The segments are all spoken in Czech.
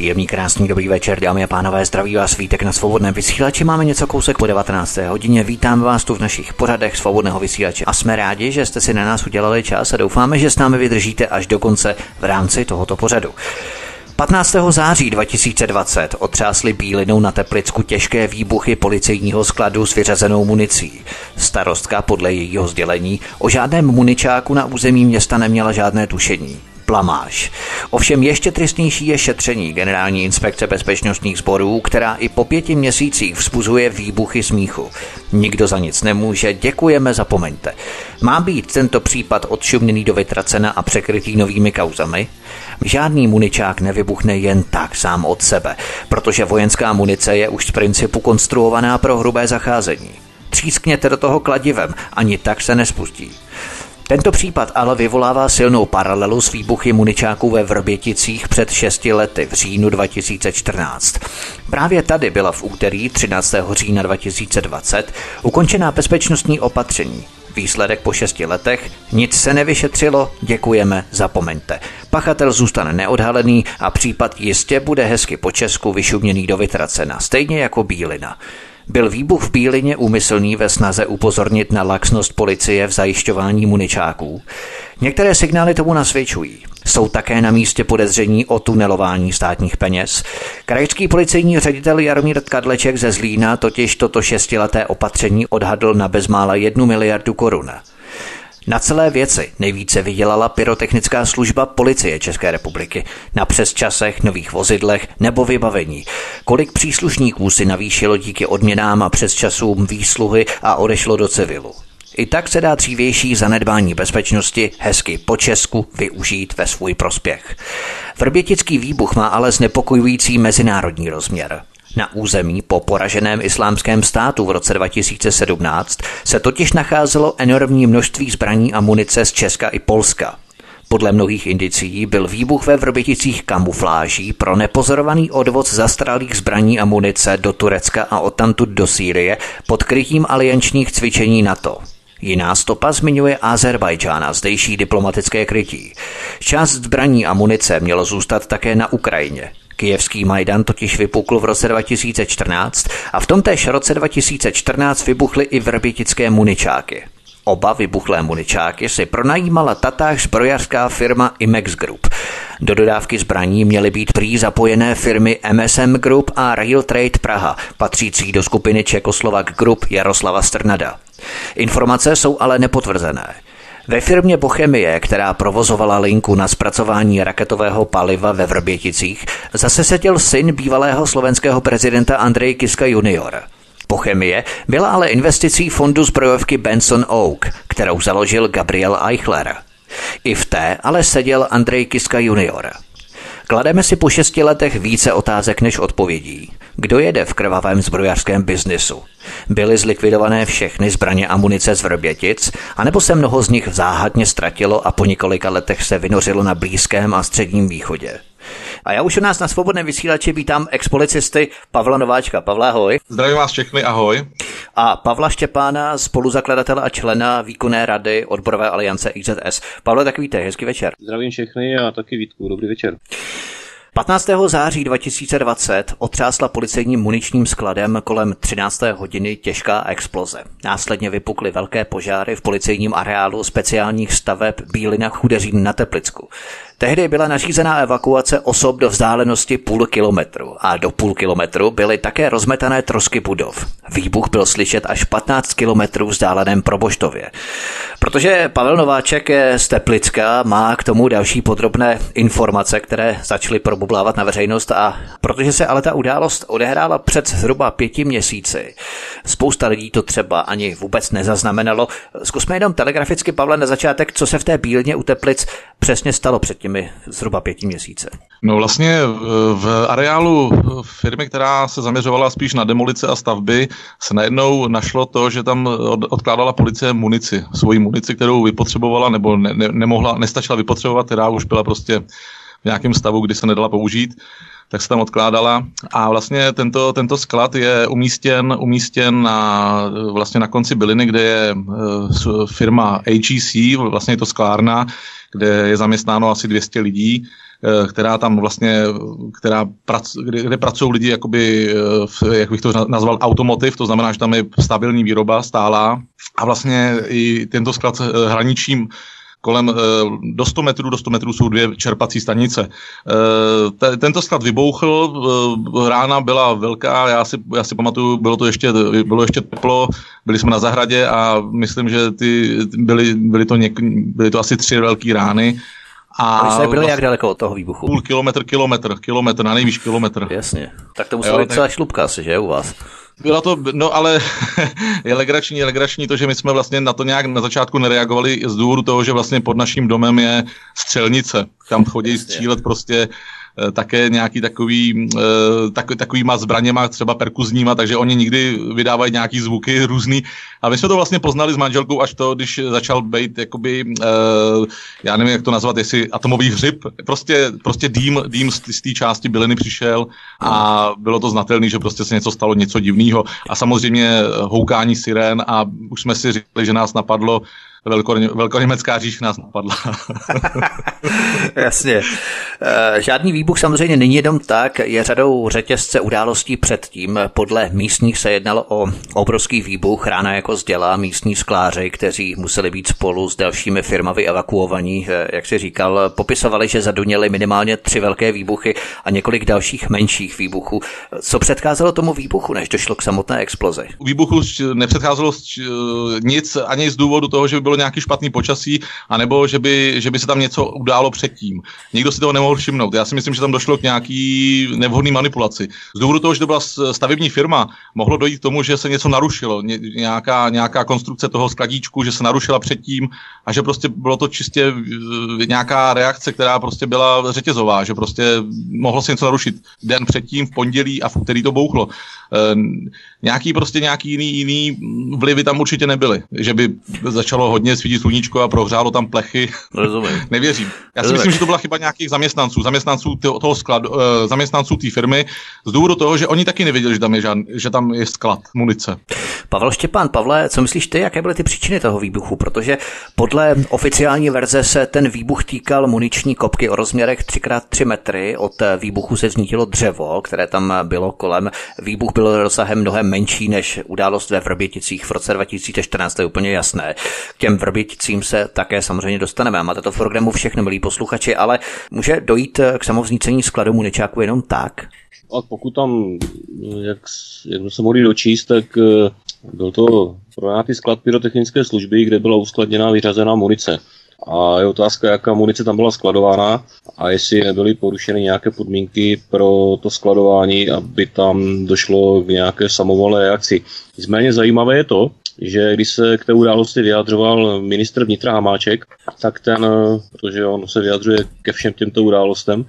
Příjemný, krásný, dobrý večer, dámy a pánové, zdraví vás svítek na svobodném vysílači. Máme něco kousek po 19. hodině. Vítám vás tu v našich pořadech svobodného vysílače a jsme rádi, že jste si na nás udělali čas a doufáme, že s námi vydržíte až do konce v rámci tohoto pořadu. 15. září 2020 otřásly bílinou na Teplicku těžké výbuchy policejního skladu s vyřazenou municí. Starostka podle jejího sdělení o žádném muničáku na území města neměla žádné tušení blamáž. Ovšem ještě tristnější je šetření Generální inspekce bezpečnostních sborů, která i po pěti měsících vzbuzuje výbuchy smíchu. Nikdo za nic nemůže, děkujeme, zapomeňte. Má být tento případ odšumněný do vytracena a překrytý novými kauzami? Žádný muničák nevybuchne jen tak sám od sebe, protože vojenská munice je už z principu konstruovaná pro hrubé zacházení. Třískněte do toho kladivem, ani tak se nespustí. Tento případ ale vyvolává silnou paralelu s výbuchy muničáků ve Vrběticích před 6 lety v říjnu 2014. Právě tady byla v úterý 13. října 2020 ukončená bezpečnostní opatření. Výsledek po šesti letech, nic se nevyšetřilo, děkujeme, zapomeňte. Pachatel zůstane neodhalený a případ jistě bude hezky po Česku vyšuměný do vytracena, stejně jako Bílina. Byl výbuch v Bílině úmyslný ve snaze upozornit na laxnost policie v zajišťování muničáků? Některé signály tomu nasvědčují. Jsou také na místě podezření o tunelování státních peněz. Krajský policejní ředitel Jaromír Kadleček ze Zlína totiž toto šestileté opatření odhadl na bezmála jednu miliardu korun. Na celé věci nejvíce vydělala pyrotechnická služba policie České republiky. Na přesčasech, nových vozidlech nebo vybavení. Kolik příslušníků si navýšilo díky odměnám a přesčasům výsluhy a odešlo do civilu. I tak se dá dřívější zanedbání bezpečnosti hezky po Česku využít ve svůj prospěch. Vrbětický výbuch má ale znepokojující mezinárodní rozměr. Na území po poraženém islámském státu v roce 2017 se totiž nacházelo enormní množství zbraní a munice z Česka i Polska. Podle mnohých indicií byl výbuch ve Vrběticích kamufláží pro nepozorovaný odvoz zastralých zbraní a munice do Turecka a odtamtud do Sýrie pod krytím aliančních cvičení NATO. Jiná stopa zmiňuje Azerbajdžán a zdejší diplomatické krytí. Část zbraní a munice mělo zůstat také na Ukrajině. Kijevský Majdan totiž vypukl v roce 2014 a v tomtéž roce 2014 vybuchly i vrbětické muničáky. Oba vybuchlé muničáky si pronajímala tatáž zbrojařská firma Imex Group. Do dodávky zbraní měly být prý zapojené firmy MSM Group a Rail Trade Praha, patřící do skupiny Čekoslovak Group Jaroslava Strnada. Informace jsou ale nepotvrzené. Ve firmě Bochemie, která provozovala linku na zpracování raketového paliva ve Vrběticích, zase seděl syn bývalého slovenského prezidenta Andrej Kiska junior. Bochemie byla ale investicí fondu zbrojovky Benson Oak, kterou založil Gabriel Eichler. I v té ale seděl Andrej Kiska junior. Klademe si po šesti letech více otázek než odpovědí. Kdo jede v krvavém zbrojařském biznisu? Byly zlikvidované všechny zbraně a munice z Vrbětic, anebo se mnoho z nich záhadně ztratilo a po několika letech se vynořilo na Blízkém a Středním východě? A já už u nás na svobodném vysílači vítám expolicisty Pavla Nováčka. Pavla, ahoj. Zdravím vás všechny, ahoj. A Pavla Štěpána, spoluzakladatele a člena výkonné rady odborové aliance IZS. Pavle, tak víte, hezký večer. Zdravím všechny a taky Vítku, dobrý večer. 15. září 2020 otřásla policejním muničním skladem kolem 13. hodiny těžká exploze. Následně vypukly velké požáry v policejním areálu speciálních staveb Bílina Chudeřín na Teplicku. Tehdy byla nařízená evakuace osob do vzdálenosti půl kilometru a do půl kilometru byly také rozmetané trosky budov. Výbuch byl slyšet až 15 kilometrů vzdáleném Proboštově. Protože Pavel Nováček je z Teplicka, má k tomu další podrobné informace, které začaly probublávat na veřejnost a protože se ale ta událost odehrála před zhruba pěti měsíci, spousta lidí to třeba ani vůbec nezaznamenalo. Zkusme jenom telegraficky, Pavle, na začátek, co se v té bílně u Teplic přesně stalo před těmi zhruba pěti měsíce? No vlastně v areálu firmy, která se zaměřovala spíš na demolice a stavby, se najednou našlo to, že tam odkládala policie munici, svoji munici, kterou vypotřebovala nebo ne, ne, nemohla, nestačila vypotřebovat, která už byla prostě v nějakém stavu, kdy se nedala použít tak se tam odkládala a vlastně tento, tento sklad je umístěn, umístěn na, vlastně na konci byliny, kde je firma AGC, vlastně je to sklárna, kde je zaměstnáno asi 200 lidí, uh, která tam vlastně, která prac, kde, kde pracují lidi, jakoby, v, jak bych to nazval, automotiv, to znamená, že tam je stabilní výroba stálá. A vlastně i tento sklad hraničím kolem eh, do 100 metrů, do 100 metrů jsou dvě čerpací stanice. Eh, tento sklad vybouchl, eh, rána byla velká, já si, já si pamatuju, bylo to ještě, bylo ještě teplo, byli jsme na zahradě a myslím, že ty byly, byly, to, něk, byly to asi tři velké rány. A vy jste byli jak daleko od toho výbuchu? Půl kilometr, kilometr, kilometr, na nejvíc kilometr. Jasně. Tak to musela být celá šlubka asi, že, u vás? Byla to, no ale je legrační, je legrační to, že my jsme vlastně na to nějak na začátku nereagovali z důvodu toho, že vlastně pod naším domem je střelnice. Tam chodí střílet prostě také nějaký takový, eh, tak, takovýma zbraněma, třeba perkuzníma, takže oni nikdy vydávají nějaký zvuky různý. A my jsme to vlastně poznali s manželkou až to, když začal být jakoby, eh, já nevím, jak to nazvat, jestli atomový hřib, prostě, prostě dým, dým z té části byliny přišel a bylo to znatelné, že prostě se něco stalo, něco divného. A samozřejmě houkání sirén a už jsme si říkali, že nás napadlo, velkoněmecká říš nás napadla. Jasně. Eh, žádný výbuch samozřejmě není jenom tak, je řadou řetězce událostí předtím. Podle místních se jednalo o obrovský výbuch, rána jako zděla místní skláři, kteří museli být spolu s dalšími firmami evakuovaní. Eh, jak si říkal, popisovali, že zaduněli minimálně tři velké výbuchy a několik dalších menších výbuchů. Co předcházelo tomu výbuchu, než došlo k samotné explozi? Výbuchu nepředcházelo nic ani z důvodu toho, že by bylo nějaký špatný počasí, anebo že by, že by se tam něco událo předtím. Nikdo si toho nemohl všimnout. Já si myslím, že tam došlo k nějaký nevhodný manipulaci. Z důvodu toho, že to byla stavební firma, mohlo dojít k tomu, že se něco narušilo, ně, nějaká, nějaká konstrukce toho skladíčku, že se narušila předtím a že prostě bylo to čistě eh, nějaká reakce, která prostě byla řetězová, že prostě mohlo se něco narušit den předtím, v pondělí a v úterý to bouchlo. E, nějaký prostě nějaký jiný, jiný vlivy tam určitě nebyly, že by začalo hodně svítit sluníčko a prohřálo tam plechy. Rozumím. Nevěřím. Já si Rozumím. myslím, že to byla chyba nějakých zaměstnanců, zaměstnanců toho skladu, uh, zaměstnanců té firmy, z důvodu toho, že oni taky nevěděli, že tam je, žádný, že tam je sklad munice. Pavel Štěpán, Pavle, co myslíš ty, jaké byly ty příčiny toho výbuchu? Protože podle oficiální verze se ten výbuch týkal muniční kopky o rozměrech 3x3 metry. Od výbuchu se vznítilo dřevo, které tam bylo kolem. Výbuch byl rozsahem mnohem menší než událost ve Vrběticích v roce 2014, to je úplně jasné. K těm Vrběticím se také samozřejmě dostaneme. Máte to v programu všechno, milí posluchači, ale může dojít k samovznícení skladu muničáku jenom tak? A pokud tam, jak, jak se mohli dočíst, tak eh, byl to nějaký sklad pyrotechnické služby, kde byla uskladněná vyřazená munice. A je otázka, jaká munice tam byla skladována a jestli nebyly porušeny nějaké podmínky pro to skladování, aby tam došlo k nějaké samovolné reakci. Nicméně zajímavé je to, že když se k té události vyjadřoval ministr vnitra Hamáček, tak ten, protože on se vyjadřuje ke všem těmto událostem,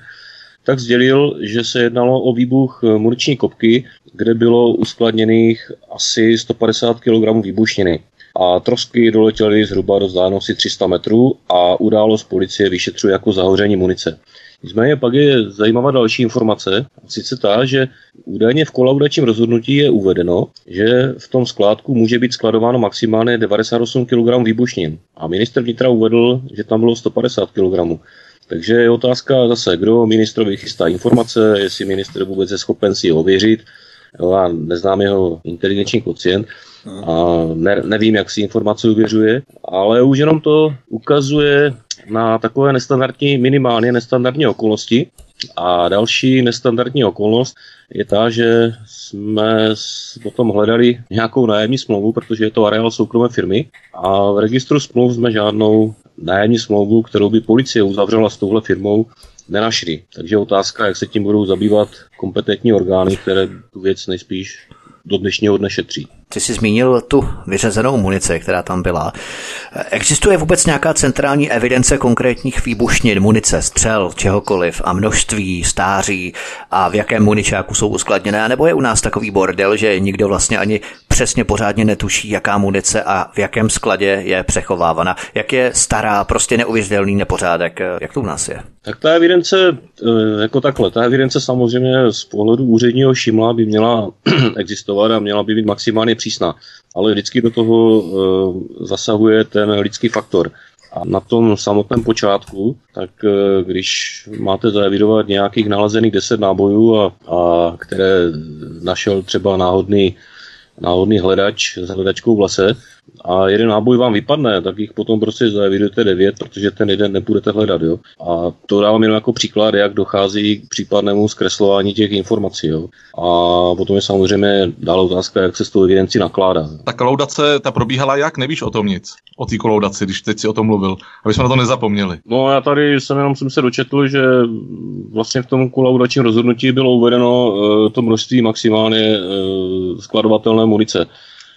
tak sdělil, že se jednalo o výbuch muniční kopky, kde bylo uskladněných asi 150 kg výbušniny. A trosky doletěly zhruba do vzdálenosti 300 metrů a událost policie vyšetřuje jako zahoření munice. Nicméně pak je zajímavá další informace, sice ta, že údajně v kolaudačním rozhodnutí je uvedeno, že v tom skládku může být skladováno maximálně 98 kg výbušnin. A minister vnitra uvedl, že tam bylo 150 kg. Takže je otázka zase, kdo ministrovi chystá informace, jestli minister vůbec je schopen si je ověřit. Jo, já neznám jeho inteligenční kocient a ne, nevím, jak si informace uvěřuje, ale už jenom to ukazuje na takové nestandardní, minimálně nestandardní okolnosti. A další nestandardní okolnost je ta, že jsme potom hledali nějakou nájemní smlouvu, protože je to areál soukromé firmy a v registru smlouv jsme žádnou nájemní smlouvu, kterou by policie uzavřela s touhle firmou, nenašli. Takže otázka, jak se tím budou zabývat kompetentní orgány, které tu věc nejspíš do dnešního dne šetří. Ty jsi zmínil tu vyřazenou munici, která tam byla. Existuje vůbec nějaká centrální evidence konkrétních výbušnin, munice, střel, čehokoliv a množství, stáří a v jakém muničáku jsou uskladněné? Nebo je u nás takový bordel, že nikdo vlastně ani přesně pořádně netuší, jaká munice a v jakém skladě je přechovávána? Jak je stará, prostě neuvěřitelný nepořádek? Jak to u nás je? Tak ta evidence, eh, jako takhle, ta evidence samozřejmě z pohledu úředního šimla by měla existovat a měla by být maximálně přísná. Ale vždycky do toho eh, zasahuje ten lidský faktor. A na tom samotném počátku, tak eh, když máte zaevidovat nějakých nalezených 10 nábojů, a, a které našel třeba náhodný, náhodný hledač s hledačkou v lese, a jeden náboj vám vypadne, tak jich potom prostě zaevidujete devět, protože ten jeden nebudete hledat. Jo? A to dávám jenom jako příklad, jak dochází k případnému zkreslování těch informací. Jo? A potom je samozřejmě dál otázka, jak se s tou evidencí nakládá. Ta kolaudace, ta probíhala jak? Nevíš o tom nic? O té kolaudaci, když teď si o tom mluvil, aby jsme na to nezapomněli. No já tady jsem jenom jsem se dočetl, že vlastně v tom kolaudačním rozhodnutí bylo uvedeno uh, to množství maximálně uh, skladovatelné munice.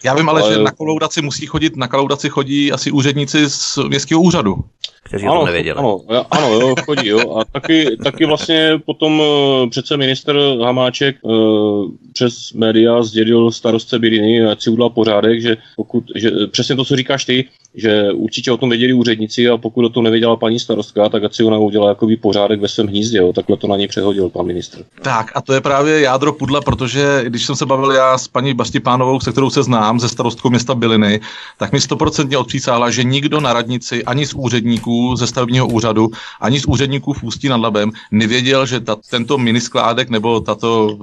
Já vím ale, ale, že na kolaudaci musí chodit, na kolaudaci chodí asi úředníci z městského úřadu. Kteří ano, to nevěděli. Ano, ano jo, chodí, jo. A taky, taky vlastně potom uh, přece minister Hamáček uh, přes média sdělil starostce Biriny, ať si udělal pořádek, že pokud, že přesně to, co říkáš ty, že určitě o tom věděli úředníci a pokud o tom nevěděla paní starostka, tak ať si ona udělala jakoby pořádek ve svém hnízdě, jo. takhle to na něj přehodil pan ministr. Tak a to je právě jádro pudla, protože když jsem se bavil já s paní Bastipánovou, se kterou se znám, ze starostkou města Byliny, tak mi stoprocentně odpřísáhla, že nikdo na radnici ani z úředníků ze stavebního úřadu, ani z úředníků v Ústí nad Labem nevěděl, že ta, tento miniskládek nebo tato,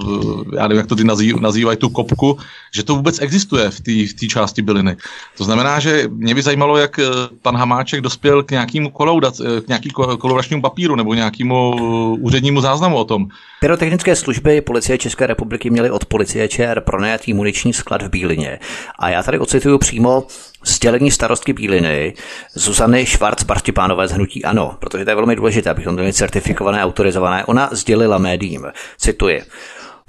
eh, já nevím, jak to ty nazýv, nazývají, tu kopku, že to vůbec existuje v té v části byliny. To znamená, že mě by zajímalo, jak eh, pan Hamáček dospěl k nějakému eh, k nějaký koloračnímu papíru nebo nějakému úřednímu záznamu o tom. Pyrotechnické služby policie České republiky měly od policie ČR pronajatý muniční sklad v Bílině. A já tady ocituju přímo sdělení starostky Bíliny Zuzany Švarc Bartipánové z Hnutí Ano, protože to je velmi důležité, abychom to měli certifikované, autorizované. Ona sdělila médiím, cituji,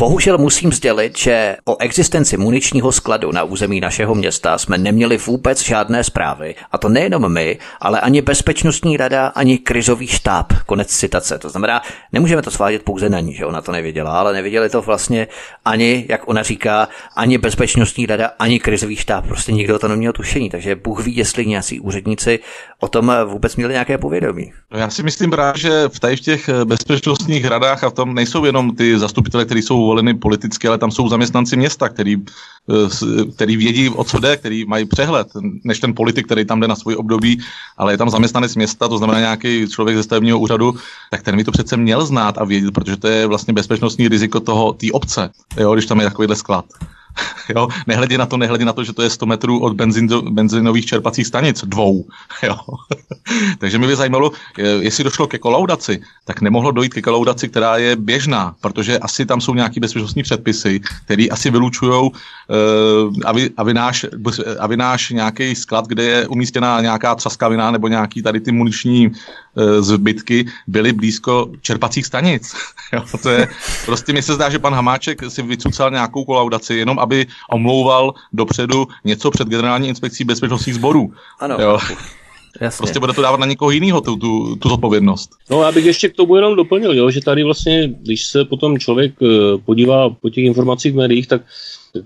Bohužel musím sdělit, že o existenci muničního skladu na území našeho města jsme neměli vůbec žádné zprávy. A to nejenom my, ale ani Bezpečnostní rada, ani krizový štáb. Konec citace. To znamená, nemůžeme to svádět pouze na ní, že ona to nevěděla, ale nevěděli to vlastně ani, jak ona říká, ani Bezpečnostní rada, ani krizový štáb. Prostě nikdo to neměl tušení. Takže Bůh ví, jestli nějací úředníci o tom vůbec měli nějaké povědomí. No já si myslím právě, že v těch bezpečnostních radách a v tom nejsou jenom ty zastupitelé, kteří jsou voleny politicky, ale tam jsou zaměstnanci města, který, eh, který vědí, o co jde, který mají přehled, než ten politik, který tam jde na svůj období, ale je tam zaměstnanec města, to znamená nějaký člověk ze stavebního úřadu, tak ten by to přece měl znát a vědět, protože to je vlastně bezpečnostní riziko toho, té obce, jo, když tam je takovýhle sklad. Jo, nehledě na to, nehledě na to, že to je 100 metrů od benzin, benzinových čerpacích stanic, dvou. Jo. Takže mě by zajímalo, jestli došlo ke kolaudaci, tak nemohlo dojít ke kolaudaci, která je běžná, protože asi tam jsou nějaké bezpečnostní předpisy, které asi vylučují, uh, aby, aby, náš, aby náš nějaký sklad, kde je umístěná nějaká třaskavina nebo nějaký tady ty muniční uh, zbytky, byly blízko čerpacích stanic. jo, to je, prostě mi se zdá, že pan Hamáček si vycucal nějakou kolaudaci, jenom aby omlouval dopředu něco před generální inspekcí bezpečnostních sborů. Ano. Jo. Jasně. Prostě bude to dávat na někoho jiného tu, tu, tu zodpovědnost. No já bych ještě k tomu jenom doplnil, jo, že tady vlastně, když se potom člověk eh, podívá po těch informacích v médiích, tak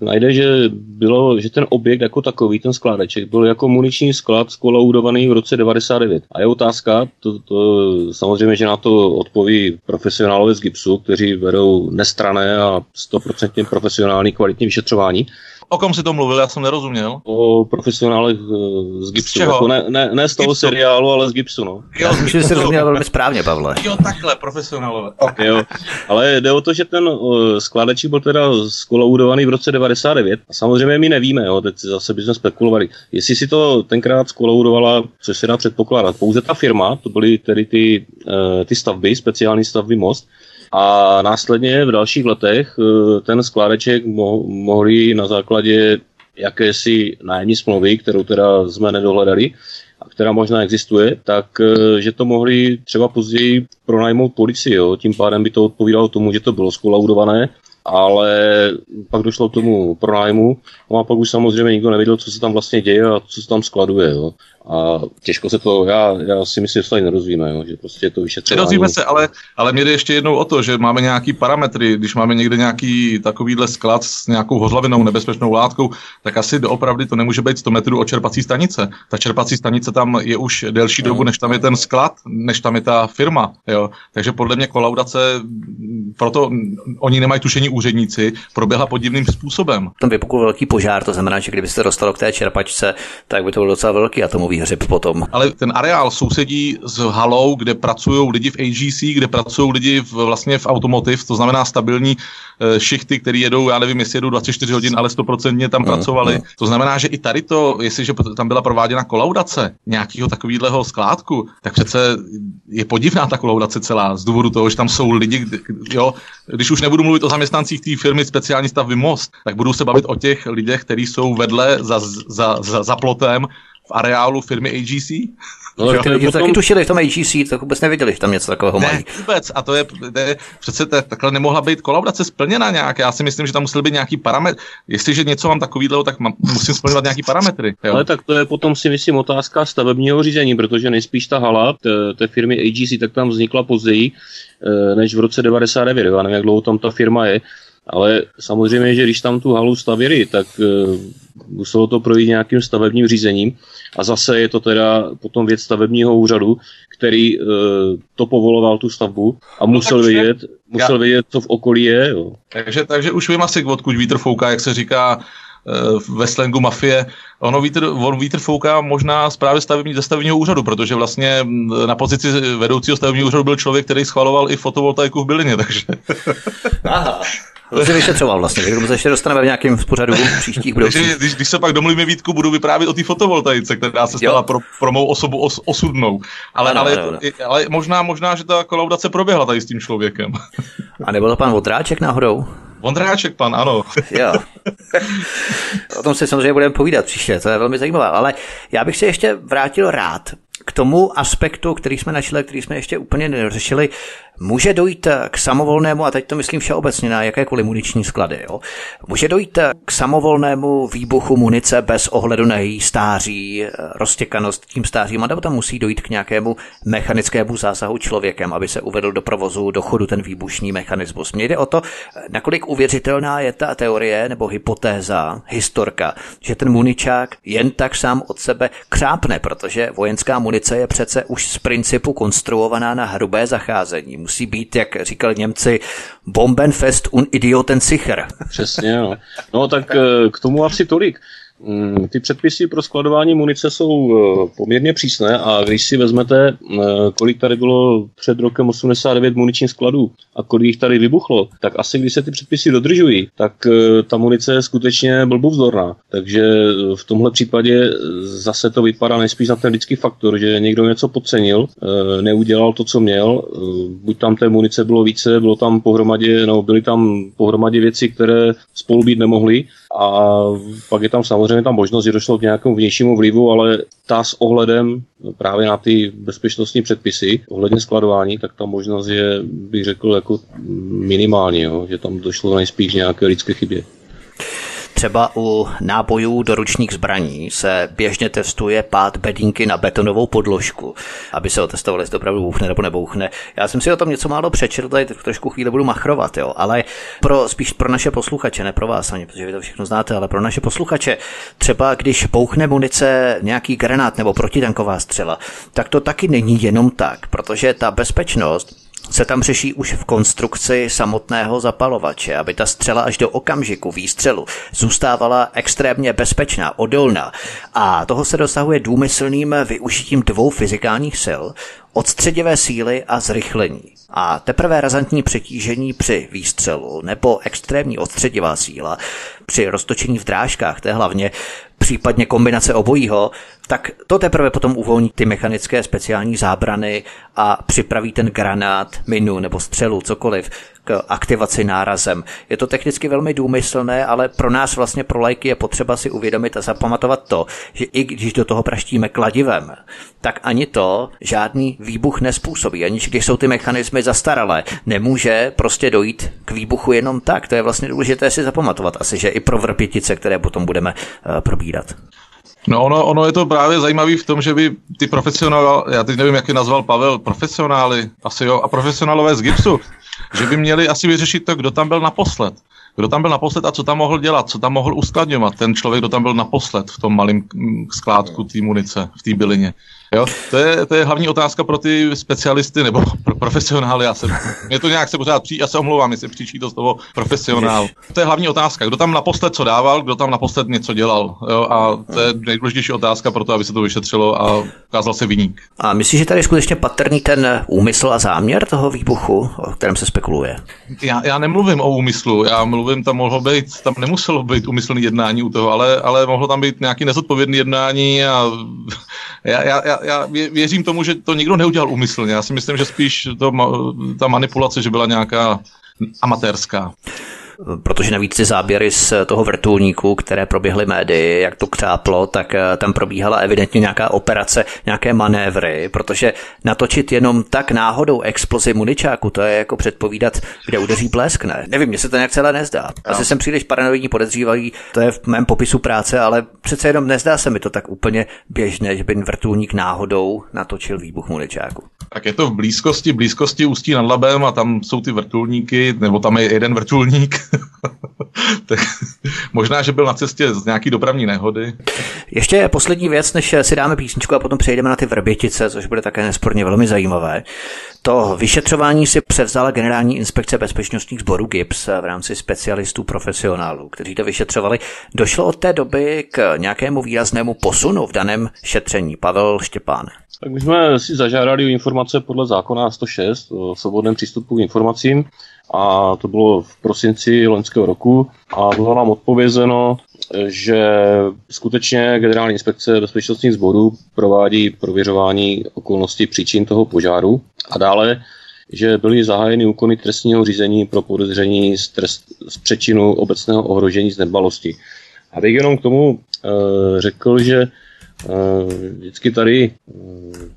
najde, že, bylo, že ten objekt jako takový, ten skládeček, byl jako muniční sklad skolaudovaný v roce 99. A je otázka, to, to, samozřejmě, že na to odpoví profesionálové z GIPSu, kteří vedou nestrané a 100% profesionální kvalitní vyšetřování. O kom si to mluvil, já jsem nerozuměl. O profesionálech eh, z Gipsu. Z čeho? Jako ne, ne, ne z toho Gipsu. seriálu, ale z Gipsu, no. Jo, myslím, že jsi rozuměl velmi správně, Pavle. Jo, takhle, profesionálové. Okay. Jo, ale jde o to, že ten uh, byl teda skolaudovaný v roce 99 a samozřejmě my nevíme, jo, teď zase bychom spekulovali, jestli si to tenkrát skolaudovala, co se dá předpokládat, pouze ta firma, to byly tedy ty, uh, ty stavby, speciální stavby Most, a následně v dalších letech eh, ten skládeček mo- mohli na základě jakési nájemní smlouvy, kterou teda jsme nedohledali, a která možná existuje, tak eh, že to mohli třeba později pronajmout policii. Jo. Tím pádem by to odpovídalo tomu, že to bylo skolaudované ale pak došlo k tomu pronájmu, no a pak už samozřejmě nikdo nevěděl, co se tam vlastně děje a co se tam skladuje. Jo. A těžko se to, já, já si myslím, že se tady nerozvíme, jo, že prostě to vyšetřování... Nerozvíme se, ale, ale mě jde ještě jednou o to, že máme nějaký parametry, když máme někde nějaký takovýhle sklad s nějakou hořlavinou, nebezpečnou látkou, tak asi doopravdy to nemůže být 100 metrů od čerpací stanice. Ta čerpací stanice tam je už delší dobu, než tam je ten sklad, než tam je ta firma. Jo. Takže podle mě kolaudace, proto oni nemají tušení úředníci, proběhla podivným způsobem. Tam vypukl velký požár, to znamená, že kdybyste dostalo k té čerpačce, tak by to bylo docela velký atomový hřeb potom. Ale ten areál sousedí s halou, kde pracují lidi v AGC, kde pracují lidi v, vlastně v automotiv, to znamená stabilní e, šichty, které jedou, já nevím, jestli jedou 24 hodin, ale 100% tam mm, pracovali. Mm. To znamená, že i tady to, jestliže tam byla prováděna kolaudace nějakého takového skládku, tak přece je podivná ta kolaudace celá z důvodu toho, že tam jsou lidi, jo, když už nebudu mluvit o zaměstnancích té firmy speciální stavby Most, tak budu se bavit o těch lidech, kteří jsou vedle za, za, za, za plotem v areálu firmy AGC. No, tak ty lidi potom... taky tušili v tom AGC, tak vůbec nevěděli, že tam něco takového mají. Ne, vůbec. A to je, to je přece to, takhle nemohla být kolaudace splněna nějak. Já si myslím, že tam musel být nějaký parametr. Jestliže něco mám takovýhle, tak mám, musím splňovat nějaký parametry. Jo. Ale tak to je potom si myslím otázka stavebního řízení, protože nejspíš ta hala té, té firmy AGC tak tam vznikla později, eh, než v roce 99. Já nevím, jak dlouho tam ta firma je. Ale samozřejmě, že když tam tu halu stavěli, tak uh, muselo to projít nějakým stavebním řízením a zase je to teda potom věc stavebního úřadu, který uh, to povoloval tu stavbu a no musel, vědět, musel já... vědět, co v okolí je. Jo. Takže, takže už vím asi, odkud vítr fouká, jak se říká uh, ve slangu mafie. Ono vítr, on vítr fouká možná právě stavební, ze stavebního úřadu, protože vlastně na pozici vedoucího stavebního úřadu byl člověk, který schvaloval i fotovoltaiku v bylině, takže... Aha. To si vyšetřoval vlastně, k tomu se ještě dostaneme v nějakém pořadu příštích budoucích. Když, když, se pak domluvíme Vítku, budu vyprávět o té fotovoltaice, která se stala pro, pro mou osobu os, osudnou. Ale, ano, ale, ano, ano. ale možná, možná, že ta kolaudace proběhla tady s tím člověkem. A nebyl to pan Votráček náhodou? Vondráček pan, ano. jo. O tom si samozřejmě budeme povídat příště, to je velmi zajímavé. Ale já bych se ještě vrátil rád k tomu aspektu, který jsme našli, který jsme ještě úplně neřešili, Může dojít k samovolnému, a teď to myslím všeobecně na jakékoliv muniční sklady, jo? může dojít k samovolnému výbuchu munice bez ohledu na její stáří, roztěkanost tím stářím, nebo tam musí dojít k nějakému mechanickému zásahu člověkem, aby se uvedl do provozu, do chodu ten výbušný mechanismus. Mně jde o to, nakolik uvěřitelná je ta teorie nebo hypotéza, historka, že ten muničák jen tak sám od sebe křápne, protože vojenská munice je přece už z principu konstruovaná na hrubé zacházení musí být, jak říkali Němci, Bombenfest un Idioten sicher. Přesně, no. No tak eh, k tomu asi tolik. Mm, ty předpisy pro skladování munice jsou eh, poměrně přísné a když si vezmete, eh, kolik tady bylo před rokem 89 muničních skladů a kolik jich tady vybuchlo, tak asi když se ty předpisy dodržují, tak eh, ta munice je skutečně blbůvzdorná. Takže v tomhle případě zase to vypadá nejspíš na ten lidský faktor, že někdo něco podcenil, neudělal to, co měl, buď tam té munice bylo více, bylo tam pohromadě, no byly tam pohromadě věci, které spolu být nemohly a pak je tam samozřejmě ta možnost, že došlo k nějakému vnějšímu vlivu, ale ta s ohledem právě na ty bezpečnostní předpisy ohledně skladování, tak ta možnost je, bych řekl, jako minimální, jo, že tam došlo nejspíš nějaké lidské chybě. Třeba u nábojů do ručních zbraní se běžně testuje pád bedínky na betonovou podložku, aby se otestovali, jestli to opravdu bouchne nebo nebouchne. Já jsem si o tom něco málo přečetl, tady trošku chvíli budu machrovat, jo, ale pro, spíš pro naše posluchače, ne pro vás ani, protože vy to všechno znáte, ale pro naše posluchače, třeba když bouchne munice nějaký granát nebo protitanková střela, tak to taky není jenom tak, protože ta bezpečnost se tam řeší už v konstrukci samotného zapalovače, aby ta střela až do okamžiku výstřelu zůstávala extrémně bezpečná, odolná. A toho se dosahuje důmyslným využitím dvou fyzikálních sil, odstředivé síly a zrychlení. A teprve razantní přetížení při výstřelu nebo extrémní odstředivá síla při roztočení v drážkách, to je hlavně, případně kombinace obojího, tak to teprve potom uvolní ty mechanické speciální zábrany a připraví ten granát, minu nebo střelu, cokoliv, k aktivaci nárazem. Je to technicky velmi důmyslné, ale pro nás vlastně pro lajky je potřeba si uvědomit a zapamatovat to, že i když do toho praštíme kladivem, tak ani to žádný výbuch nespůsobí. Aniž když jsou ty mechanismy zastaralé, nemůže prostě dojít k výbuchu jenom tak. To je vlastně důležité si zapamatovat asi, že i pro vrpětice, které potom budeme uh, probírat. No ono, ono je to právě zajímavé v tom, že by ty profesionály, já teď nevím, jak je nazval Pavel, profesionály, asi jo, a profesionálové z gipsu, že by měli asi vyřešit to, kdo tam byl naposled. Kdo tam byl naposled a co tam mohl dělat, co tam mohl uskladňovat ten člověk, kdo tam byl naposled v tom malém skládku té munice, v té bylině. Jo? To, je, to je hlavní otázka pro ty specialisty nebo pro profesionály. Já se, mě to nějak se pořád přijít, já se omlouvám, jestli příčí to z toho profesionál. To je hlavní otázka. Kdo tam naposled co dával, kdo tam naposled něco dělal. Jo? A to je nejdůležitější otázka pro to, aby se to vyšetřilo a ukázal se vyník. A myslíš, že tady je skutečně patrný ten úmysl a záměr toho výbuchu, o kterém se spekuluje? Já, já nemluvím o úmyslu, já mluvím, tam mohlo být, tam nemuselo být úmyslný jednání u toho, ale, ale mohlo tam být nějaký nezodpovědný jednání a já, já, já, já věřím tomu, že to nikdo neudělal úmyslně. Já si myslím, že spíš to, ta manipulace, že byla nějaká amatérská protože navíc ty záběry z toho vrtulníku, které proběhly médii, jak to křáplo, tak eh, tam probíhala evidentně nějaká operace, nějaké manévry, protože natočit jenom tak náhodou explozi muničáku, to je jako předpovídat, kde udeří blesk, ne? Nevím, mně se to nějak celé nezdá. Asi jsem příliš paranoidní podezřívají, to je v mém popisu práce, ale přece jenom nezdá se mi to tak úplně běžné, že by vrtulník náhodou natočil výbuch muničáku. Tak je to v blízkosti, blízkosti Ústí nad Labem a tam jsou ty vrtulníky, nebo tam je jeden vrtulník, tak možná, že byl na cestě z nějaký dopravní nehody. Ještě poslední věc, než si dáme písničku a potom přejdeme na ty vrbětice, což bude také nesporně velmi zajímavé. To vyšetřování si převzala Generální inspekce bezpečnostních sborů GIPS v rámci specialistů profesionálů, kteří to vyšetřovali. Došlo od té doby k nějakému výraznému posunu v daném šetření. Pavel Štěpán. Tak my jsme si zažádali o informace podle zákona 106 o svobodném přístupu k informacím a to bylo v prosinci loňského roku a bylo nám odpovězeno, že skutečně Generální inspekce bezpečnostních sborů provádí prověřování okolností příčin toho požáru a dále, že byly zahájeny úkony trestního řízení pro podezření z, trest, z přečinu obecného ohrožení z nedbalosti. A bych jenom k tomu e, řekl, že e, vždycky tady,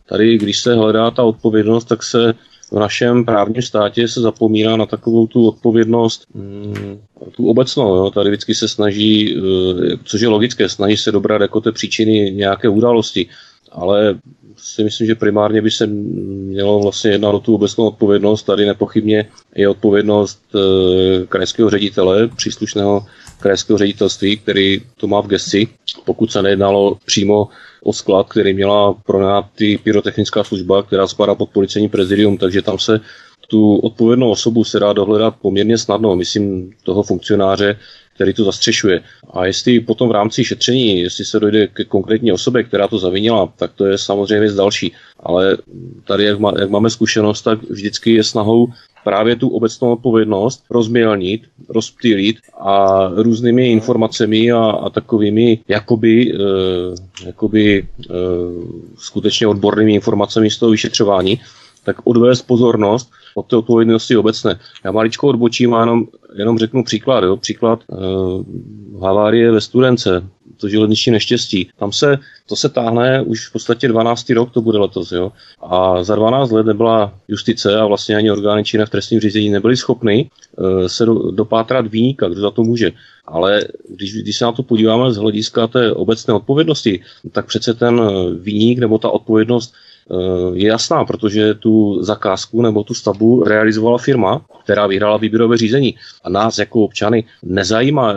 tady, když se hledá ta odpovědnost, tak se v našem právním státě se zapomíná na takovou tu odpovědnost, mm, tu obecnou. Jo. Tady vždycky se snaží, eh, což je logické, snaží se dobrat jako té příčiny nějaké události. Ale si myslím, že primárně by se mělo vlastně jednat o tu obecnou odpovědnost. Tady nepochybně je odpovědnost e, krajského ředitele, příslušného krajského ředitelství, který to má v gesci, pokud se nejednalo přímo o sklad, který měla pronát ty pyrotechnická služba, která spadá pod policejní prezidium, takže tam se tu odpovědnou osobu se dá dohledat poměrně snadno, myslím toho funkcionáře, který to zastřešuje. A jestli potom v rámci šetření, jestli se dojde ke konkrétní osobě, která to zavinila, tak to je samozřejmě věc další. Ale tady, jak, má, jak máme zkušenost, tak vždycky je snahou právě tu obecnou odpovědnost rozmělnit, rozptýlit a různými informacemi a, a takovými jakoby, e, jakoby e, skutečně odbornými informacemi z toho vyšetřování, tak odvést pozornost od té odpovědnosti obecné. Já maličko odbočím a jenom, jenom řeknu příklad. Jo? Příklad e, havárie ve Studence to železniční neštěstí. Tam se, to se táhne už v podstatě 12. rok, to bude letos, jo. A za 12 let nebyla justice a vlastně ani orgány činné v trestním řízení nebyly schopny uh, se do, dopátrat výjimka, kdo za to může. Ale když, když se na to podíváme z hlediska té obecné odpovědnosti, tak přece ten výnik nebo ta odpovědnost je jasná, protože tu zakázku nebo tu stavbu realizovala firma, která vyhrála výběrové řízení. A nás jako občany nezajímá,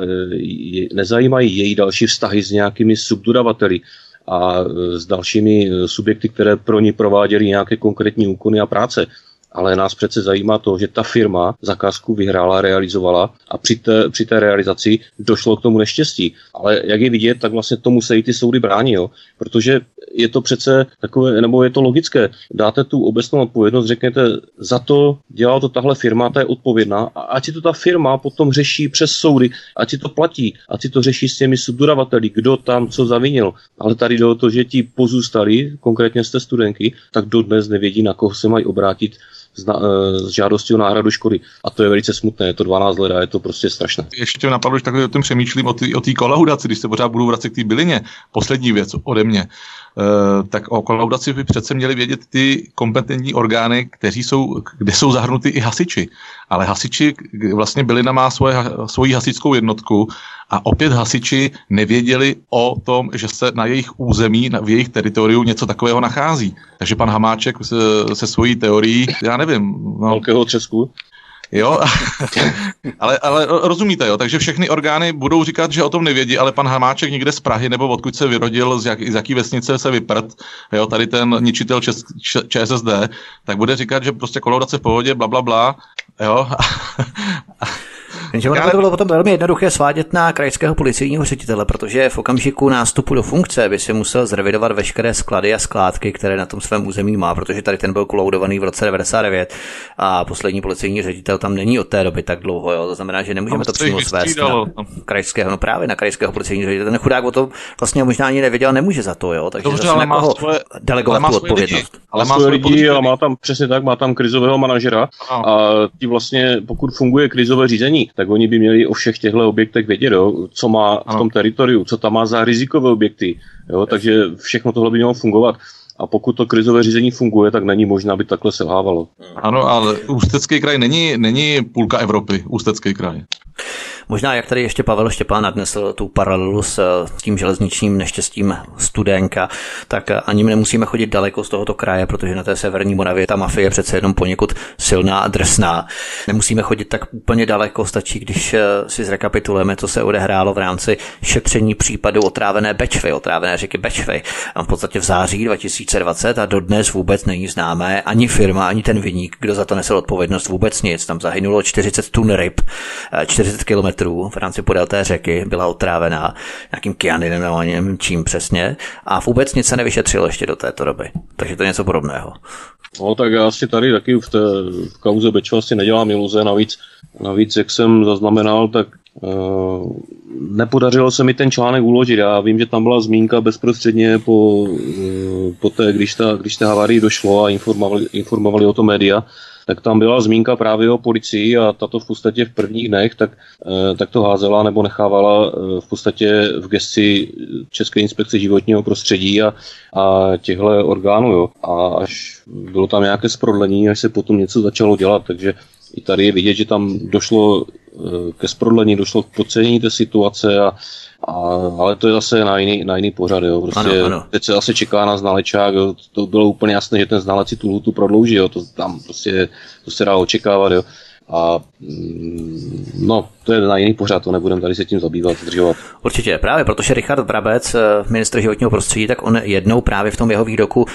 nezajímají její další vztahy s nějakými subdodavateli a s dalšími subjekty, které pro ní prováděly nějaké konkrétní úkony a práce. ale nás přece zajímá to, že ta firma zakázku vyhrála, realizovala a při té, při té realizaci došlo k tomu neštěstí. Ale jak je vidět, tak vlastně tomu se i ty soudy brání, jo? protože je to přece takové, nebo je to logické. Dáte tu obecnou odpovědnost, řekněte, za to dělala to tahle firma, ta je odpovědná a ať si to ta firma potom řeší přes soudy, ať si to platí, ať si to řeší s těmi subdodavateli, kdo tam co zavinil. Ale tady do toho, že ti pozůstali, konkrétně z té studenky, tak dodnes nevědí, na koho se mají obrátit eh, s žádostí o náhradu škody. A to je velice smutné, je to 12 let a je to prostě strašné. Ještě napadlo, že takhle o tom přemýšlím, o té kolaudaci, když se pořád budu vracet k té bylině. Poslední věc ode mě. Uh, tak o kolaudaci by přece měli vědět ty kompetentní orgány, kteří jsou, kde jsou zahrnuty i hasiči. Ale hasiči, vlastně bylina má svoje, svoji hasičskou jednotku a opět hasiči nevěděli o tom, že se na jejich území, v jejich teritoriu něco takového nachází. Takže pan Hamáček se, se svojí teorií, já nevím. No, Velkého třesku? Jo, ale, ale rozumíte, jo, takže všechny orgány budou říkat, že o tom nevědí, ale pan Hamáček někde z Prahy nebo odkud se vyrodil, z, jak, z jaký vesnice se vyprt, jo, tady ten ničitel čes, ČSSD, tak bude říkat, že prostě kolaudace v pohodě, bla, bla, bla, jo. Jenže ono to bylo potom velmi jednoduché svádět na krajského policejního ředitele, protože v okamžiku nástupu do funkce by si musel zrevidovat veškeré sklady a skládky, které na tom svém území má, protože tady ten byl koloudovaný v roce 99 a poslední policejní ředitel tam není od té doby tak dlouho. Jo. To znamená, že nemůžeme to přímo svést na krajského, no právě na krajského policejního ředitele. Ten chudák o tom vlastně možná ani nevěděl, nemůže za to, jo. Takže Dobře, ale má svoje, delegovat ale má tu odpovědnost. Lidi, ale má svoje lidi a má tam přesně tak, má tam krizového manažera a ti vlastně, pokud funguje krizové řízení, tak oni by měli o všech těchto objektech vědět, jo, co má v tom teritoriu, co tam má za rizikové objekty. Jo, takže všechno tohle by mělo fungovat. A pokud to krizové řízení funguje, tak není možné, aby takhle selhávalo. Ano, ale Ústecký kraj není, není půlka Evropy, Ústecký kraj. Možná, jak tady ještě Pavel Štěpán nadnesl tu paralelu s, tím železničním neštěstím studenka, tak ani nemusíme chodit daleko z tohoto kraje, protože na té severní Moravě ta mafie je přece jenom poněkud silná a drsná. Nemusíme chodit tak úplně daleko, stačí, když eh, si zrekapitulujeme, co se odehrálo v rámci šetření případu otrávené Bečvy, otrávené řeky Bečvy. A v podstatě v září 2020 a dodnes vůbec není známé ani firma, ani ten vyník, kdo za to nesl odpovědnost, vůbec nic. Tam zahynulo 40 tun ryb, 40 eh, km kilometrů v rámci podél té řeky byla otrávená nějakým kyanidem nebo nevím čím přesně a vůbec nic se nevyšetřilo ještě do této doby. Takže to je něco podobného. No tak já si tady taky v té v kauze Bečva si nedělám iluze, navíc, navíc jak jsem zaznamenal, tak Uh, nepodařilo se mi ten článek uložit. Já vím, že tam byla zmínka bezprostředně po, uh, po té, když ta, když ta havárii došlo a informovali, informovali o to média, tak tam byla zmínka právě o policii a tato v podstatě v prvních dnech tak, eh, tak to házela nebo nechávala eh, v podstatě v gesci České inspekce životního prostředí a, a těchto orgánů. Jo. A až bylo tam nějaké sprodlení, až se potom něco začalo dělat, takže i tady je vidět, že tam došlo eh, ke sprodlení, došlo k podcenění té situace a a, ale to je zase na jiný, na jiný pořad, jo. Prostě ano, ano. teď se zase čeká na znalečák, jo. To bylo úplně jasné, že ten znalec si tu lhutu prodlouží, jo. To tam prostě, to se dá očekávat, jo. A mm, no, to je na jiný pořád, to nebudeme tady se tím zabývat, zdržovat. Určitě, právě protože Richard Brabec, eh, ministr životního prostředí, tak on jednou právě v tom jeho výroku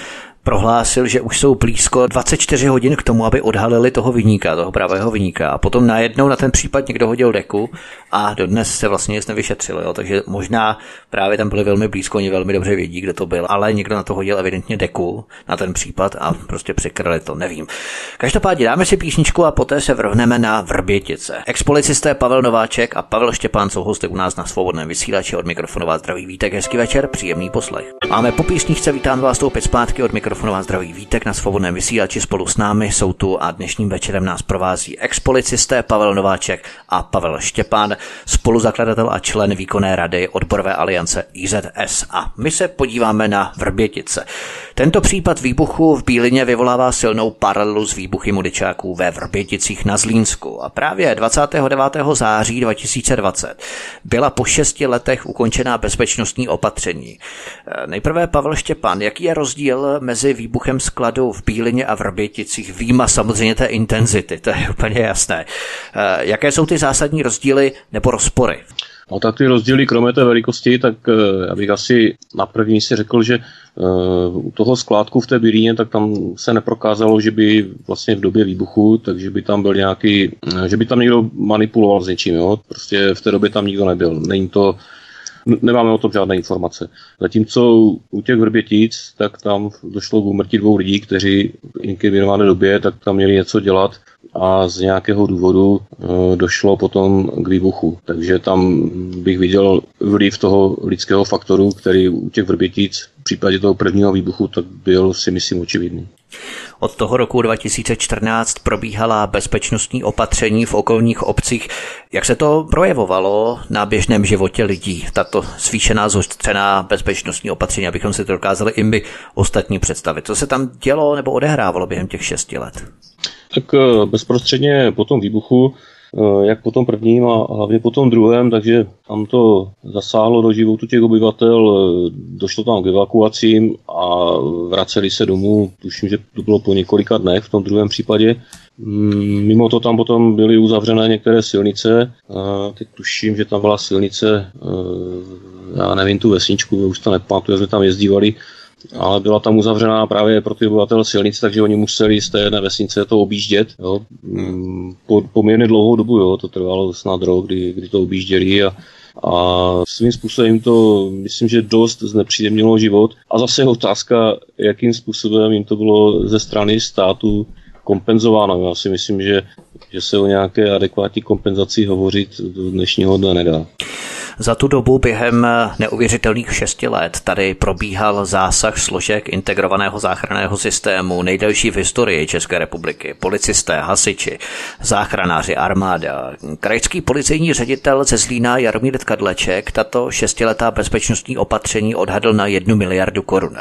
prohlásil, že už jsou blízko 24 hodin k tomu, aby odhalili toho vyníka, toho pravého vyníka. A potom najednou na ten případ někdo hodil deku a dodnes se vlastně nic nevyšetřilo. Jo. Takže možná právě tam byli velmi blízko, oni velmi dobře vědí, kdo to byl, ale někdo na to hodil evidentně deku na ten případ a prostě překrali to, nevím. Každopádně dáme si písničku a poté se vrhneme na Vrbětice. Expolicisté Pavel Nováček a Pavel Štěpán jsou hosty u nás na svobodném vysílači od mikrofonová zdraví Vítek. Hezký večer, příjemný poslech. Máme po písničce, vítám vás opět zpátky od mikrofonu mikrofonu vás zdraví Vítek na svobodném vysílači spolu s námi jsou tu a dnešním večerem nás provází expolicisté Pavel Nováček a Pavel Štěpán, spoluzakladatel a člen výkonné rady odborové aliance IZS. A my se podíváme na Vrbětice. Tento případ výbuchu v Bílině vyvolává silnou paralelu s výbuchy mudičáků ve Vrběticích na Zlínsku. A právě 29. září 2020 byla po šesti letech ukončená bezpečnostní opatření. Nejprve Pavel Štěpán, jaký je rozdíl mezi mezi výbuchem skladu v Bílině a v Rběticích, výjima samozřejmě té intenzity, to je úplně jasné. Eh, jaké jsou ty zásadní rozdíly nebo rozpory? No tak ty rozdíly, kromě té velikosti, tak eh, já bych asi na první si řekl, že eh, u toho skládku v té Bílíně, tak tam se neprokázalo, že by vlastně v době výbuchu, takže by tam byl nějaký, že by tam někdo manipuloval s něčím, jo? prostě v té době tam nikdo nebyl. Není to, nemáme o tom žádné informace. Zatímco u těch vrbětic, tak tam došlo k úmrtí dvou lidí, kteří v inkriminované době tak tam měli něco dělat a z nějakého důvodu e, došlo potom k výbuchu. Takže tam bych viděl vliv toho lidského faktoru, který u těch vrbětic v případě toho prvního výbuchu tak byl si myslím očividný. Od toho roku 2014 probíhala bezpečnostní opatření v okolních obcích. Jak se to projevovalo na běžném životě lidí, tato zvýšená zostřená bezpečnostní opatření, abychom si to dokázali i my ostatní představit? Co se tam dělo nebo odehrávalo během těch šesti let? Tak eh, bezprostředně po tom výbuchu jak po tom prvním a hlavně po tom druhém, takže tam to zasáhlo do životu těch obyvatel, eh, došlo tam k evakuacím a vraceli se domů, tuším, že to bylo po několika dnech v tom druhém případě. Mm, mimo to tam potom byly uzavřené některé silnice, teď tuším, že tam byla silnice, eh, já nevím tu vesničku, už to nepamatuju, jsme tam jezdívali, ale byla tam uzavřená právě pro ty obyvatele silnice, takže oni museli z té jedné vesnice to objíždět jo, mm, po, poměrně dlouhou dobu, jo, to trvalo snad rok, kdy, kdy to objížděli a, a svým způsobem to, myslím, že dost znepříjemnilo život. A zase je otázka, jakým způsobem jim to bylo ze strany státu kompenzováno. Já si myslím, že, že se o nějaké adekvátní kompenzaci hovořit do dnešního dne nedá. Za tu dobu během neuvěřitelných šesti let tady probíhal zásah složek integrovaného záchranného systému, nejdelší v historii České republiky. Policisté, hasiči, záchranáři, armáda. Krajský policejní ředitel ze Zlína Jaromír Kadleček tato šestiletá bezpečnostní opatření odhadl na jednu miliardu korun.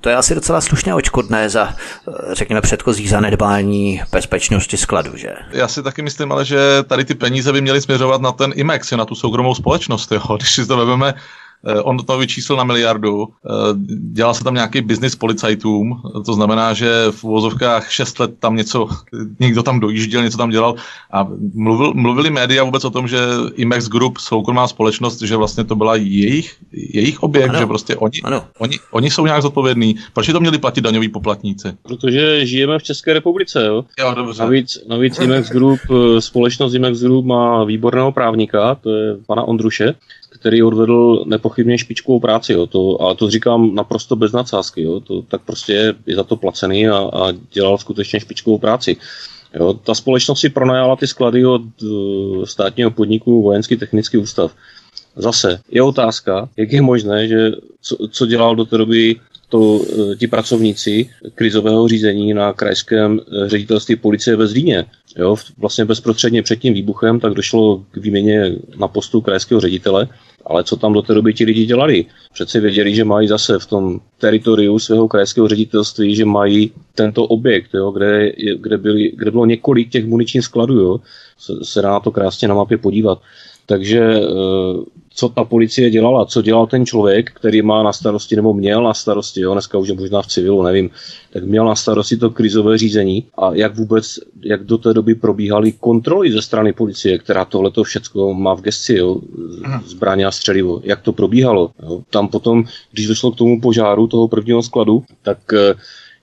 To je asi docela slušné očkodné za, řekněme, předchozí zanedbání bezpečnosti skladu, že? Já si taky myslím, ale že tady ty peníze by měly směřovat na ten IMEX, na tu soukromou společnost jo, když si to vezmeme, eh, on to vyčíslil na miliardu, eh, dělal se tam nějaký biznis policajtům, to znamená, že v uvozovkách 6 let tam něco, někdo tam dojížděl, něco tam dělal a mluvil, mluvili média vůbec o tom, že Imex Group, soukromá společnost, že vlastně to byla jejich, jejich objekt, ano. že prostě oni, ano. Oni, oni jsou nějak zodpovědní. Proč to měli platit daňoví poplatníci? Protože žijeme v České republice, jo? Jo, dobře. Navíc, navíc Imex Group, eh, společnost Imex Group má výborného právníka, to je pana Ondruše, který odvedl nepochybně špičkovou práci, jo, to, ale to říkám naprosto bez nadsázky, jo, to, tak prostě je, za to placený a, a dělal skutečně špičkovou práci. Jo, ta společnost si pronajala ty sklady od uh, státního podniku Vojenský technický ústav. Zase je otázka, jak je možné, že co, co dělal do té doby to, eh, ti pracovníci krizového řízení na krajském eh, ředitelství policie ve Zlíně. Jo, vlastně bezprostředně před tím výbuchem tak došlo k výměně na postu krajského ředitele, ale co tam do té doby ti lidi dělali? Přece věděli, že mají zase v tom teritoriu svého krajského ředitelství, že mají tento objekt, jo, kde, kde, byli, kde bylo několik těch muničních skladů. Jo. Se, se dá na to krásně na mapě podívat. Takže eh, co ta policie dělala, co dělal ten člověk, který má na starosti, nebo měl na starosti, jo, dneska už je možná v civilu, nevím, tak měl na starosti to krizové řízení a jak vůbec, jak do té doby probíhaly kontroly ze strany policie, která tohleto všecko má v gesci, jo, zbraně a střelivo, jak to probíhalo. Jo. Tam potom, když došlo k tomu požáru toho prvního skladu, tak eh,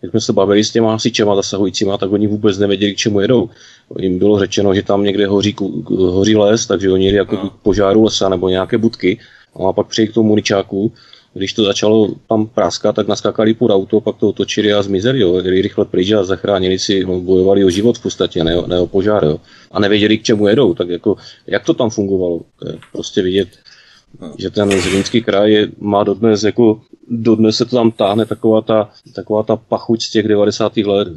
jak jsme se bavili s těma hasičema zasahujícíma, tak oni vůbec nevěděli, k čemu jedou. Jim bylo řečeno, že tam někde hoří, hoří les, takže oni jeli jako no. požáru lesa nebo nějaké budky. A pak přijeli k tomu muničáku, když to začalo tam práskat, tak naskakali pod auto, pak to otočili a zmizeli, jo. jeli rychle pryč a zachránili si, no, bojovali o život v podstatě, ne, ne o požár, jo. A nevěděli, k čemu jedou, tak jako, jak to tam fungovalo, to je prostě vidět, že ten Zlínský kraj je, má dodnes, jako, dodnes se to tam táhne taková ta, taková ta pachuť z těch 90. let.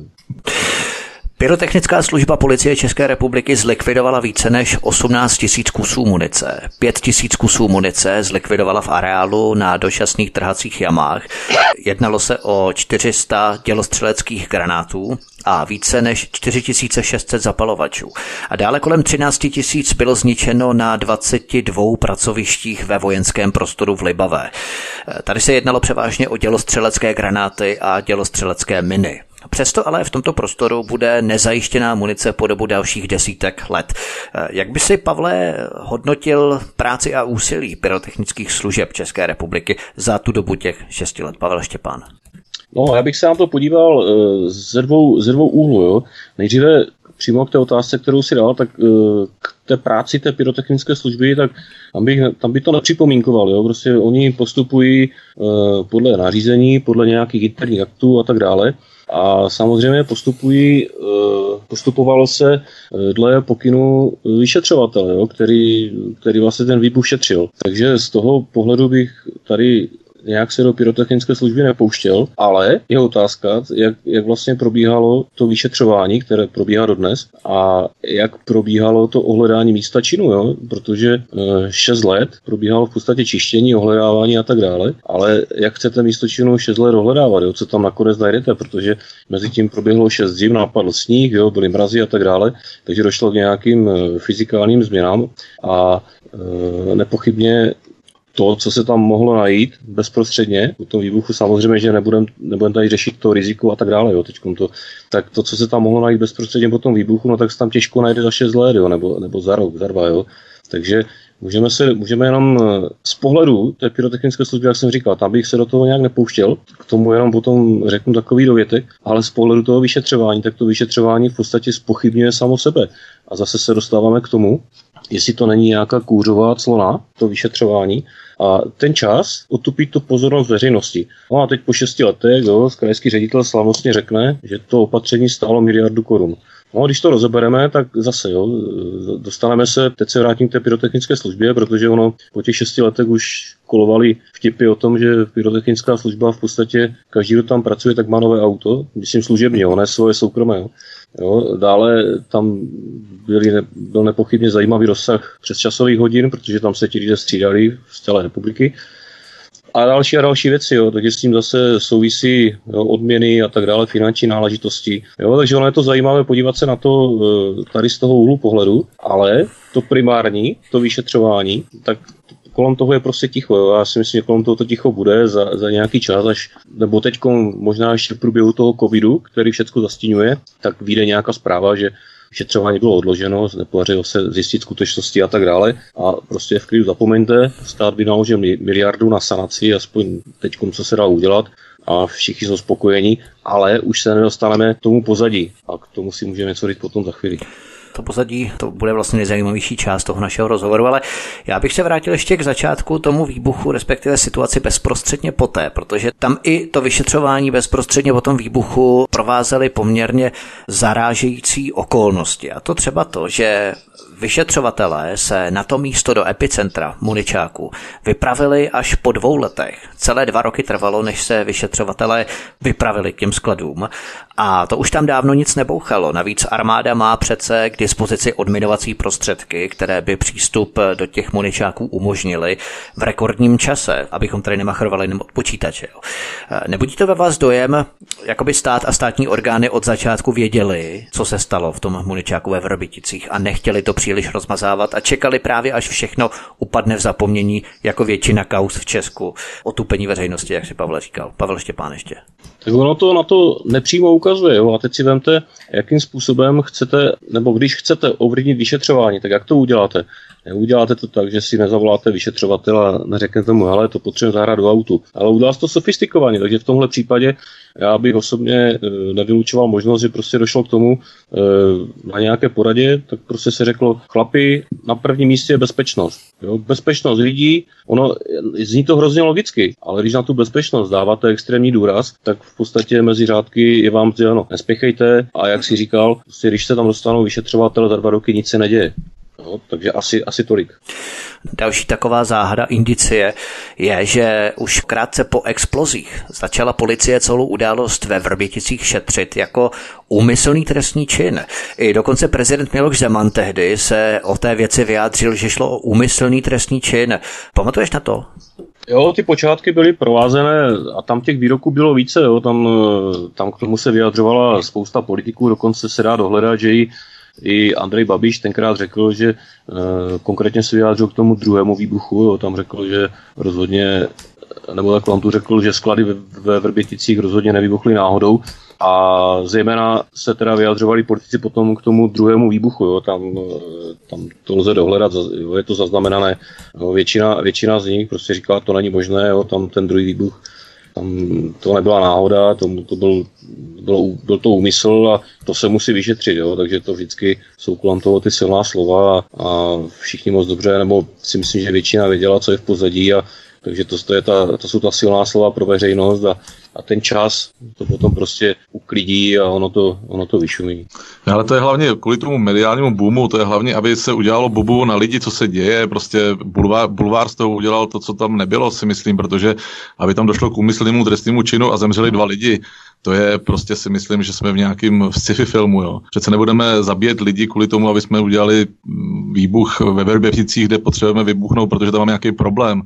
Pyrotechnická služba policie České republiky zlikvidovala více než 18 tisíc kusů munice. 5 tisíc kusů munice zlikvidovala v areálu na dočasných trhacích jamách. Jednalo se o 400 dělostřeleckých granátů, a více než 4600 zapalovačů. A dále kolem 13 tisíc bylo zničeno na 22 pracovištích ve vojenském prostoru v Libavé. Tady se jednalo převážně o dělostřelecké granáty a dělostřelecké miny. Přesto ale v tomto prostoru bude nezajištěná munice po dobu dalších desítek let. Jak by si, Pavle, hodnotil práci a úsilí pyrotechnických služeb České republiky za tu dobu těch šesti let? Pavel Štěpán. No, já bych se na to podíval eh, ze dvou, ze dvou úhlů. Jo. Nejdříve přímo k té otázce, kterou si dal, tak eh, k té práci té pyrotechnické služby, tak tam, bych, tam by to nepřipomínkoval. Jo? Prostě oni postupují eh, podle nařízení, podle nějakých interních aktů a tak dále. A samozřejmě postupují, postupovalo se dle pokynu vyšetřovatele, jo, který, který vlastně ten výbuch šetřil. Takže z toho pohledu bych tady nějak se do pyrotechnické služby nepouštěl, ale je otázka, jak, jak vlastně probíhalo to vyšetřování, které probíhá dodnes a jak probíhalo to ohledání místa činu, jo? protože 6 eh, let probíhalo v podstatě čištění, ohledávání a tak dále, ale jak chcete místo činu 6 let ohledávat, jo? co tam nakonec najdete, protože mezi tím proběhlo 6 zim, napadl sníh, jo? byly mrazy a tak dále, takže došlo k nějakým eh, fyzikálním změnám a e, nepochybně to, co se tam mohlo najít bezprostředně u toho výbuchu, samozřejmě, že nebudeme nebudem tady řešit to riziko a tak dále, jo, to, tak to, co se tam mohlo najít bezprostředně po tom výbuchu, no tak se tam těžko najde za 6 let, jo, nebo, nebo za rok, za dva, jo. Takže můžeme, se, můžeme jenom eh, z pohledu té pyrotechnické služby, jak jsem říkal, tam bych se do toho nějak nepouštěl, k tomu jenom potom řeknu takový dovětek, ale z pohledu toho vyšetřování, tak to vyšetřování v podstatě spochybňuje samo sebe. A zase se dostáváme k tomu, jestli to není nějaká kůřová clona, to vyšetřování, a ten čas otupí tu pozornost veřejnosti. No a teď po šesti letech jo, krajský ředitel slavnostně řekne, že to opatření stálo miliardu korun. No, když to rozebereme, tak zase jo, dostaneme se, teď se vrátím k té pyrotechnické službě, protože ono po těch šesti letech už kolovali vtipy o tom, že pyrotechnická služba v podstatě každý, kdo tam pracuje, tak má nové auto, myslím služebně, ne svoje soukromé. Jo. Jo, dále tam byly, byl nepochybně zajímavý rozsah přesčasových hodin, protože tam se ti lidé střídali z celé republiky. A další a další věci, jo, takže s tím zase souvisí jo, odměny a tak dále, finanční náležitosti. Jo, takže ono je to zajímavé podívat se na to eh, tady z toho úhlu pohledu, ale to primární, to vyšetřování, tak kolem toho je prostě ticho. Jo. Já si myslím, že kolem toho to ticho bude za, za nějaký čas, až, nebo teď možná ještě v průběhu toho covidu, který všechno zastínuje, tak vyjde nějaká zpráva, že Šetřování bylo odloženo, nepodařilo se zjistit skutečnosti a tak dále. A prostě v klidu zapomeňte, stát vynaložil miliardu na sanaci, aspoň teď, co se dá udělat a všichni jsou spokojení, ale už se nedostaneme k tomu pozadí a k tomu si můžeme něco říct potom za chvíli to pozadí, to bude vlastně nejzajímavější část toho našeho rozhovoru, ale já bych se vrátil ještě k začátku tomu výbuchu, respektive situaci bezprostředně poté, protože tam i to vyšetřování bezprostředně po tom výbuchu provázely poměrně zarážející okolnosti. A to třeba to, že Vyšetřovatelé se na to místo do epicentra muničáku vypravili až po dvou letech. Celé dva roky trvalo, než se vyšetřovatelé vypravili k těm skladům a to už tam dávno nic nebouchalo. Navíc armáda má přece k dispozici odminovací prostředky, které by přístup do těch muničáků umožnili v rekordním čase, abychom tady nemachrovali jenom od počítače. Nebudí to ve vás dojem, jako by stát a státní orgány od začátku věděli, co se stalo v tom muničáku ve Vrbiticích a nechtěli to příliš rozmazávat a čekali právě, až všechno upadne v zapomnění, jako většina kaus v Česku. Otupení veřejnosti, jak si Pavel říkal. Pavel Štěpán ještě. Tak ono to na to nepřímo ukazuje. Jo? A teď si vemte, jakým způsobem chcete, nebo když chcete ovlivnit vyšetřování, tak jak to uděláte? Neuděláte to tak, že si nezavoláte vyšetřovatele a neřeknete mu, ale to potřebujeme zahrát do autu. Ale udělá to sofistikovaně, takže v tomhle případě já bych osobně e, nevylučoval možnost, že prostě došlo k tomu e, na nějaké poradě, tak prostě se řeklo, chlapi, na prvním místě je bezpečnost. Jo? Bezpečnost lidí, ono zní to hrozně logicky, ale když na tu bezpečnost dáváte extrémní důraz, tak v podstatě mezi řádky je vám ano, nespěchejte a jak si říkal, prostě, když se tam dostanou vyšetřovatel za dva roky, nic se neděje. No, takže asi, asi tolik. Další taková záhada indicie je, že už krátce po explozích začala policie celou událost ve Vrběticích šetřit jako úmyslný trestní čin. I dokonce prezident Miloš Zeman tehdy se o té věci vyjádřil, že šlo o úmyslný trestní čin. Pamatuješ na to? Jo, ty počátky byly provázené a tam těch výroků bylo více, jo, tam, tam k tomu se vyjadřovala spousta politiků, dokonce se dá dohledat, že i i Andrej Babiš tenkrát řekl, že e, konkrétně se vyjádřil k tomu druhému výbuchu, jo, tam řekl, že rozhodně, nebo tak on tu řekl, že sklady ve, ve Vrběticích rozhodně nevybuchly náhodou. A zejména se teda vyjadřovali politici potom k tomu druhému výbuchu, jo, tam, eh, tam to lze dohledat, jo, je to zaznamenané, jo, většina, většina z nich prostě říkala, to není možné, jo, tam ten druhý výbuch tam to nebyla náhoda, to, to byl, byl, byl to úmysl a to se musí vyšetřit, jo? takže to vždycky jsou kolem toho ty silná slova a, a všichni moc dobře, nebo si myslím, že většina věděla, co je v pozadí a takže to, to, je ta, to jsou ta silná slova pro veřejnost a, a ten čas to potom prostě uklidí a ono to, ono to vyšumí. Ale to je hlavně kvůli tomu mediálnímu boomu, to je hlavně, aby se udělalo bubu na lidi, co se děje, prostě bulvár, bulvár z toho udělal to, co tam nebylo, si myslím, protože aby tam došlo k úmyslnému trestnému činu a zemřeli dva lidi, to je prostě si myslím, že jsme v nějakém sci-fi filmu. Jo. Přece nebudeme zabíjet lidi kvůli tomu, aby jsme udělali výbuch ve Verběvicích, kde potřebujeme vybuchnout, protože tam máme nějaký problém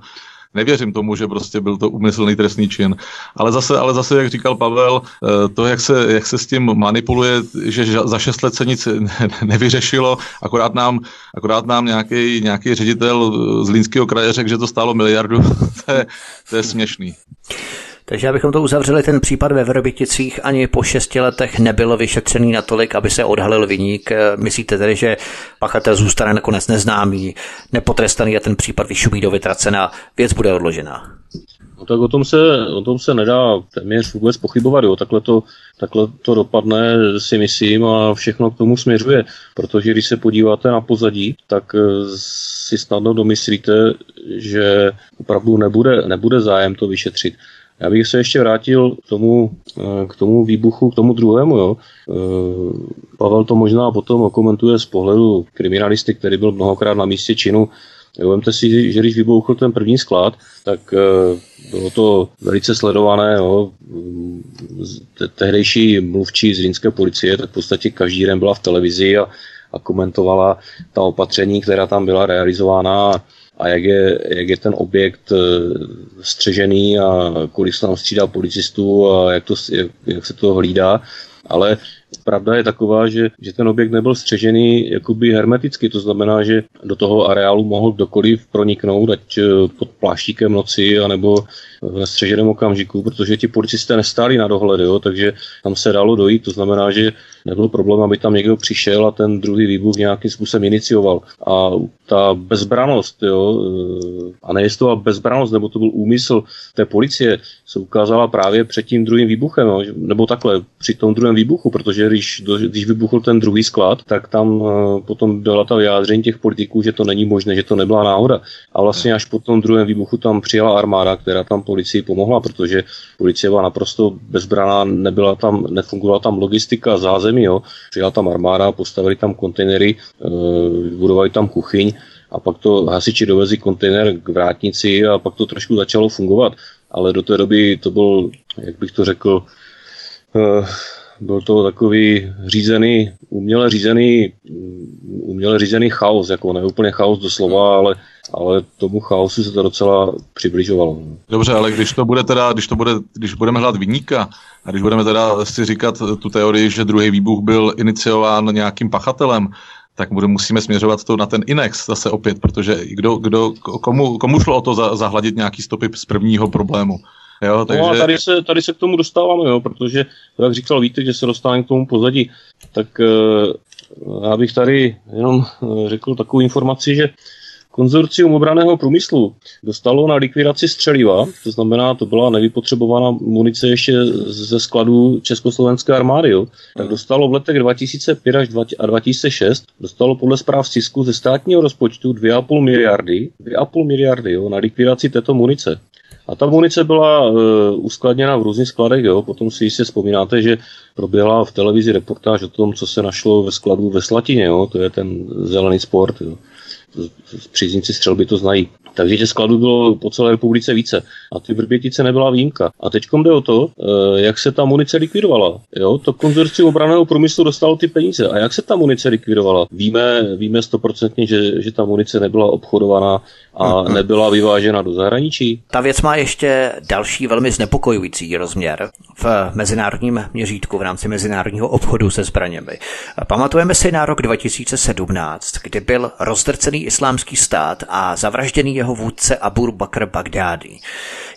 nevěřím tomu, že prostě byl to úmyslný trestný čin. Ale zase, ale zase, jak říkal Pavel, eh, to, jak se, jak se s tím manipuluje, že za šest let se nic nevyřešilo, akorát nám, akorát nám nějaký, nějaký ředitel z Línského kraje řekl, že to stálo miliardu, to je, to je směšný. Takže abychom to uzavřeli, ten případ ve Vrbiticích ani po šesti letech nebyl vyšetřený natolik, aby se odhalil vyník. Myslíte tedy, že pachatel zůstane nakonec neznámý, nepotrestaný a ten případ vyšumí do vytracena, věc bude odložena? No tak o tom se, o tom se nedá téměř vůbec pochybovat. Jo. Takhle, to, takhle to dopadne, si myslím, a všechno k tomu směřuje. Protože když se podíváte na pozadí, tak eh, si snadno domyslíte, že opravdu nebude, nebude zájem to vyšetřit. Já bych se ještě vrátil k tomu, eh, k tomu výbuchu, k tomu druhému. Jo. Eh, Pavel to možná potom okomentuje z pohledu kriminalisty, který byl mnohokrát na místě činu. Vemte si, že když vybuchl ten první sklad, tak eh, bylo to velice sledované. Jo. Tehdejší mluvčí z rýnské policie, tak v podstatě každý den byla v televizi a, a komentovala ta opatření, která tam byla realizována a jak je, jak je ten objekt eh, střežený a kolik se tam střídá policistů a jak, to, jak, jak se to hlídá. Ale pravda je taková, že, že ten objekt nebyl střežený jakoby hermeticky, to znamená, že do toho areálu mohl kdokoliv proniknout, ať eh, pod pláštíkem noci, anebo v nestřeženém okamžiku, protože ti policisté nestáli na dohled, jo, takže tam se dalo dojít, to znamená, že nebyl problém, aby tam někdo přišel a ten druhý výbuch nějakým způsobem inicioval. A ta bezbranost, jo, a nejistotová bezbranost, nebo to byl úmysl té policie, se ukázala právě před tím druhým výbuchem, jo, nebo takhle, při tom druhém výbuchu, protože když, když vybuchl ten druhý sklad, tak tam eh, potom byla ta vyjádření těch politiků, že to není možné, že to nebyla náhoda. A vlastně až po tom druhém výbuchu tam přijela armáda, která tam policii pomohla, protože policie byla naprosto bezbraná, nebyla tam, nefungovala tam logistika, zázemí, jo. Přijela tam armáda, postavili tam kontejnery, eh, budovali tam kuchyň a pak to hasiči dovezli kontejner k vrátnici a pak to trošku začalo fungovat. Ale do té doby to byl, jak bych to řekl, uh, byl to takový řízený, uměle řízený, uměle řízený chaos, jako ne úplně chaos doslova, ale, ale tomu chaosu se to docela přibližovalo. Dobře, ale když to bude teda, když to bude, když budeme hledat vyníka a když budeme teda si říkat tu teorii, že druhý výbuch byl iniciován nějakým pachatelem, tak bude, musíme směřovat to na ten Inex zase opět, protože kdo, kdo, komu, komu šlo o to za, zahladit nějaký stopy z prvního problému? Jo, takže... No a tady se, tady se k tomu dostáváme, jo, protože, jak říkal víte, že se dostáváme k tomu pozadí, tak uh, já bych tady jenom uh, řekl takovou informaci, že Konzorcium obraného průmyslu dostalo na likvidaci střeliva, to znamená, to byla nevypotřebovaná munice ještě ze skladů Československé armády, jo, tak dostalo v letech 2005 až 2006, dostalo podle zpráv Cisku ze státního rozpočtu 2,5 miliardy, 2,5 miliardy jo, na likvidaci této munice. A ta munice byla uh, uskladněna v různých skladech, jo. Potom si jistě vzpomínáte, že proběhla v televizi reportáž o tom, co se našlo ve skladu ve Slatině, jo. To je ten zelený sport, jo. Příznivci střelby to znají. Takže těch skladů bylo po celé republice více. A ty Vrbětice nebyla výjimka. A teď jde o to, eh, jak se ta munice likvidovala. Jo? To konzorcium obraného průmyslu dostalo ty peníze. A jak se ta munice likvidovala? Víme, víme stoprocentně, že, že ta munice nebyla obchodovaná a mhm. nebyla vyvážena do zahraničí. Ta věc má ještě další velmi znepokojující rozměr v mezinárodním měřítku v rámci mezinárodního obchodu se zbraněmi. Pamatujeme si na rok 2017, kdy byl rozdrcený islámský stát a zavražděný jeho vůdce Abu Bakr Bagdádi.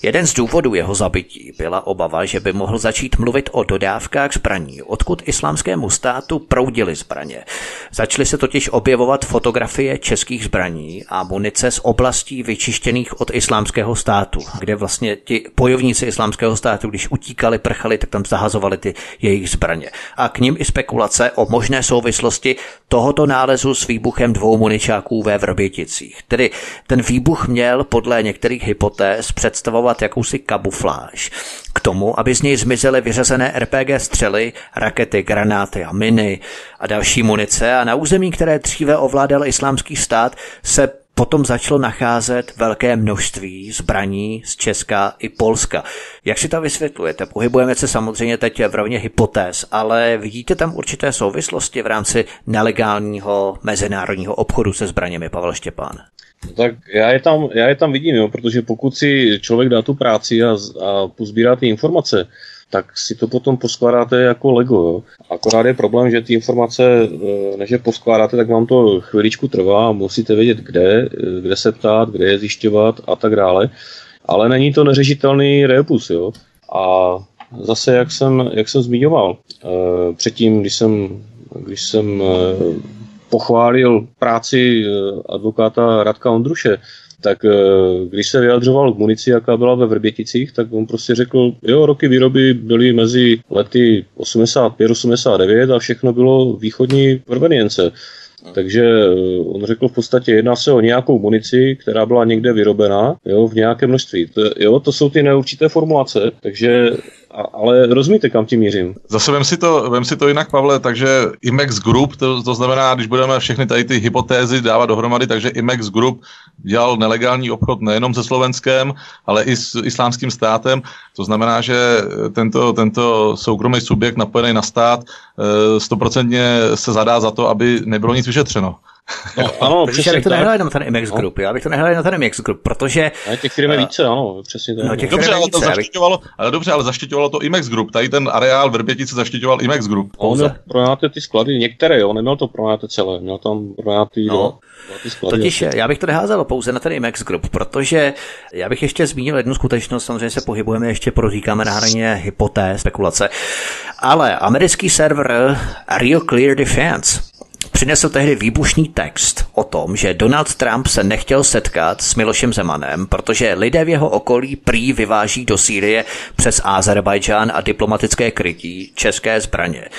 Jeden z důvodů jeho zabití byla obava, že by mohl začít mluvit o dodávkách zbraní, odkud islámskému státu proudily zbraně. Začaly se totiž objevovat fotografie českých zbraní a munice z oblastí vyčištěných od islámského státu, kde vlastně ti bojovníci islámského státu, když utíkali, prchali, tak tam zahazovali ty jejich zbraně. A k ním i spekulace o možné souvislosti tohoto nálezu s výbuchem dvou muničáků ve Vrběticích. Tedy ten výbuch měl podle některých hypotéz představovat jakousi kabufláž k tomu, aby z něj zmizely vyřazené RPG střely, rakety, granáty a miny a další munice a na území, které dříve ovládal islámský stát, se potom začalo nacházet velké množství zbraní z Česka i Polska. Jak si to vysvětlujete? Pohybujeme se samozřejmě teď v rovně hypotéz, ale vidíte tam určité souvislosti v rámci nelegálního mezinárodního obchodu se zbraněmi, Pavel Štěpán? No tak já je tam, já je tam vidím, jo, protože pokud si člověk dá tu práci a, a pozbírá ty informace, tak si to potom poskládáte jako Lego. Jo. Akorát je problém, že ty informace, e, než je poskládáte, tak vám to chviličku trvá, musíte vědět, kde, e, kde se ptát, kde je zjišťovat a tak dále. Ale není to neřešitelný rebus. Jo. A zase, jak jsem, jak jsem zmiňoval, e, předtím, když jsem, když jsem pochválil práci eh, advokáta Radka Ondruše, tak eh, když se vyjadřoval k munici, jaká byla ve Vrběticích, tak on prostě řekl, jo, roky výroby byly mezi lety 85-89 a všechno bylo východní provenience. Takže eh, on řekl v podstatě, jedná se o nějakou munici, která byla někde vyrobená jo, v nějakém množství. To, jo, to jsou ty neurčité formulace, takže a, ale rozumíte, kam tím mířím. Zase vem si to, vem si to jinak, Pavle, takže IMEX Group, to, to znamená, když budeme všechny tady ty hypotézy dávat dohromady, takže IMEX Group dělal nelegální obchod nejenom se Slovenskem, ale i s islámským státem. To znamená, že tento, tento soukromý subjekt napojený na stát eh, stoprocentně se zadá za to, aby nebylo nic vyšetřeno. No, ano, přesně já bych to nehrál jenom ten MX no. Group, já bych to nehrál jenom ten MX Group, protože... A těch firm je více, ano, přesně tak. No, těch dobře, ale to zaštiťovalo, ale dobře, ale zaštiťovalo to IMEX Group, tady ten areál Vrbětice zaštiťoval IMEX Group. On měl pronáte ty sklady, některé, jo, neměl to pronáte celé, měl tam pronáty no. ty sklady. Totiž já bych to neházel pouze na ten IMEX Group, protože já bych ještě zmínil jednu skutečnost, samozřejmě se pohybujeme ještě, proříkáme na hraně hypotéz, spekulace, ale americký server Rio Clear Defense přinesl tehdy výbušný text o tom, že Donald Trump se nechtěl setkat s Milošem Zemanem, protože lidé v jeho okolí prý vyváží do Sýrie přes Azerbajdžán a diplomatické krytí české zbraně.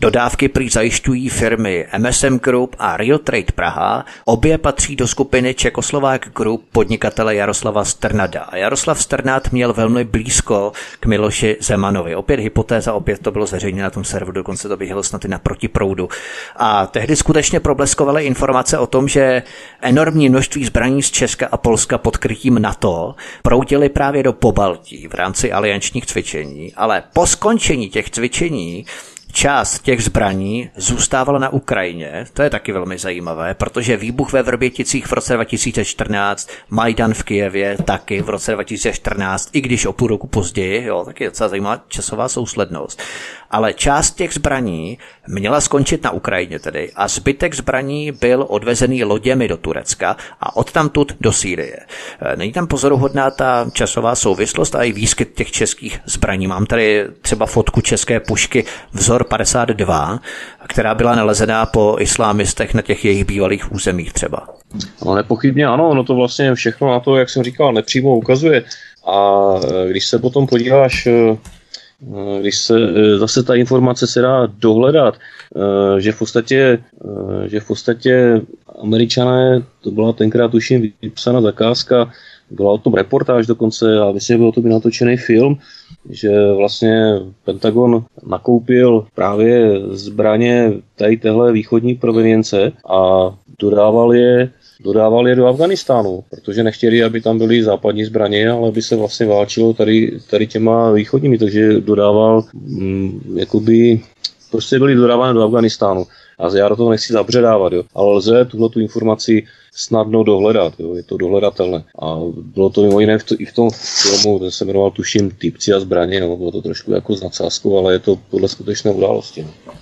Dodávky prý zajišťují firmy MSM Group a Rio Trade Praha. Obě patří do skupiny Čekoslovák Group podnikatele Jaroslava Strnada. A Jaroslav Strnad měl velmi blízko k Miloši Zemanovi. Opět hypotéza, opět to bylo zveřejněno na tom serveru, dokonce to běželo snad i na protiproudu. A tehdy skutečně probleskovaly informace o tom, že enormní množství zbraní z Česka a Polska pod krytím NATO proudily právě do Pobaltí v rámci aliančních cvičení, ale po skončení těch cvičení část těch zbraní zůstávala na Ukrajině. To je taky velmi zajímavé, protože výbuch ve Vrběticích v roce 2014, Majdan v Kijevě taky v roce 2014, i když o půl roku později, jo, taky docela zajímavá časová souslednost ale část těch zbraní měla skončit na Ukrajině tedy a zbytek zbraní byl odvezený loděmi do Turecka a odtamtud do Sýrie. E, není tam pozoruhodná ta časová souvislost a i výskyt těch českých zbraní. Mám tady třeba fotku české pušky vzor 52, která byla nalezená po islámistech na těch jejich bývalých územích třeba. No nepochybně ano, ono to vlastně všechno na to, jak jsem říkal, nepřímo ukazuje. A e, když se potom podíváš e, když se eh, zase ta informace se dá dohledat, eh, že v podstatě, že v podstatě američané, to byla tenkrát tuším vypsána zakázka, byla o tom reportáž dokonce a myslím, že byl to by natočený film, že vlastně Pentagon nakoupil právě zbraně tady téhle východní provenience a dodával je dodávali je do Afganistánu, protože nechtěli, aby tam byly západní zbraně, ale aby se vlastně válčilo tady, tady těma východními, takže dodával mm, jakoby prostě byly dodávány do Afganistánu. A já do toho nechci zabředávat, jo. ale lze tuhle tu informaci snadno dohledat, jo. je to dohledatelné. A bylo to mimo jiné v to, i v tom filmu, ten se jmenoval tuším Typci a zbraně, no, bylo to trošku jako s ale je to podle skutečné události. No.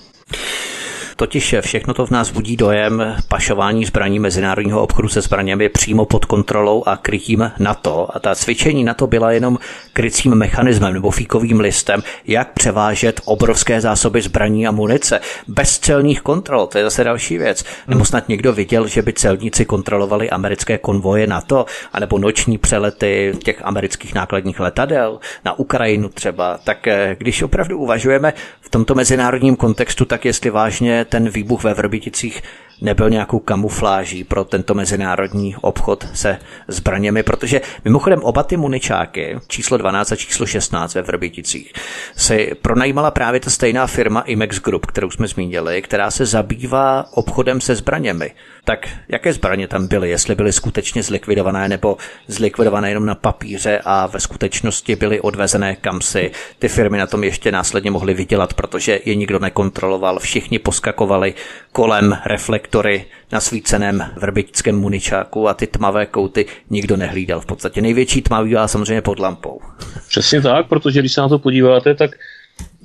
Totiž všechno to v nás budí dojem pašování zbraní mezinárodního obchodu se zbraněmi přímo pod kontrolou a krytím NATO. A ta cvičení NATO byla jenom krycím mechanismem nebo fíkovým listem, jak převážet obrovské zásoby zbraní a munice bez celních kontrol. To je zase další věc. Nebo snad někdo viděl, že by celníci kontrolovali americké konvoje NATO, anebo noční přelety těch amerických nákladních letadel na Ukrajinu třeba. Tak eh, když opravdu uvažujeme v tomto mezinárodním kontextu, tak jestli vážně ten výbuch ve Vrbiticích nebyl nějakou kamufláží pro tento mezinárodní obchod se zbraněmi, protože mimochodem oba ty muničáky, číslo 12 a číslo 16 ve Vrbiticích, si pronajímala právě ta stejná firma Imex Group, kterou jsme zmínili, která se zabývá obchodem se zbraněmi. Tak jaké zbraně tam byly, jestli byly skutečně zlikvidované nebo zlikvidované jenom na papíře a ve skutečnosti byly odvezené kam si? Ty firmy na tom ještě následně mohly vydělat, protože je nikdo nekontroloval, všichni poskakovali kolem reflektory na svíceném vrbičském muničáku a ty tmavé kouty nikdo nehlídal. V podstatě největší tma bývá samozřejmě pod lampou. Přesně tak, protože když se na to podíváte, tak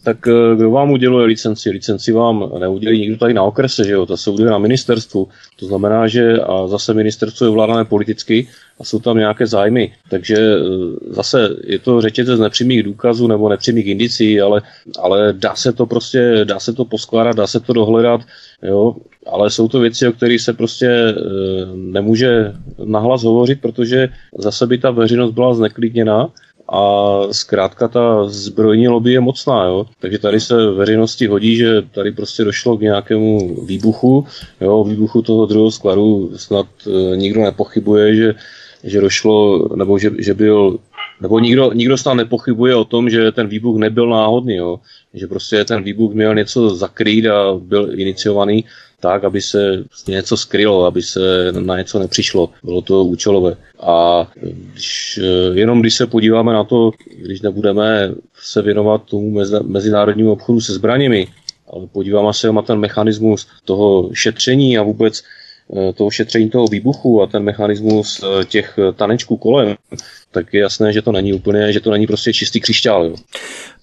tak eh, kdo vám uděluje licenci? Licenci vám neudělí nikdo tady na okrese, že jo? To se uděluje na ministerstvu. To znamená, že a zase ministerstvo je ovládané politicky a jsou tam nějaké zájmy. Takže eh, zase je to řetězec nepřímých důkazů nebo nepřímých indicí, ale, ale dá se to prostě, dá se to poskládat, dá se to dohledat, jo? ale jsou to věci, o kterých se prostě e, nemůže nahlas hovořit, protože zase by ta veřejnost byla zneklidněná a zkrátka ta zbrojní lobby je mocná, jo? takže tady se veřejnosti hodí, že tady prostě došlo k nějakému výbuchu, jo? výbuchu toho druhého skladu snad e, nikdo nepochybuje, že, že došlo, nebo že, že byl nebo nikdo, nikdo snad nepochybuje o tom, že ten výbuch nebyl náhodný, jo? že prostě ten výbuch měl něco zakrýt a byl iniciovaný tak, aby se něco skrylo, aby se na něco nepřišlo. Bylo to účelové. A když, eh, jenom když se podíváme na to, když nebudeme se věnovat tomu mezinárodnímu obchodu se zbraněmi, ale podíváme se na ten mechanismus toho šetření a vůbec eh, toho šetření toho výbuchu a ten mechanismus eh, těch tanečků kolem, tak je jasné, že to není úplně, že to není prostě čistý křišťál. Jo.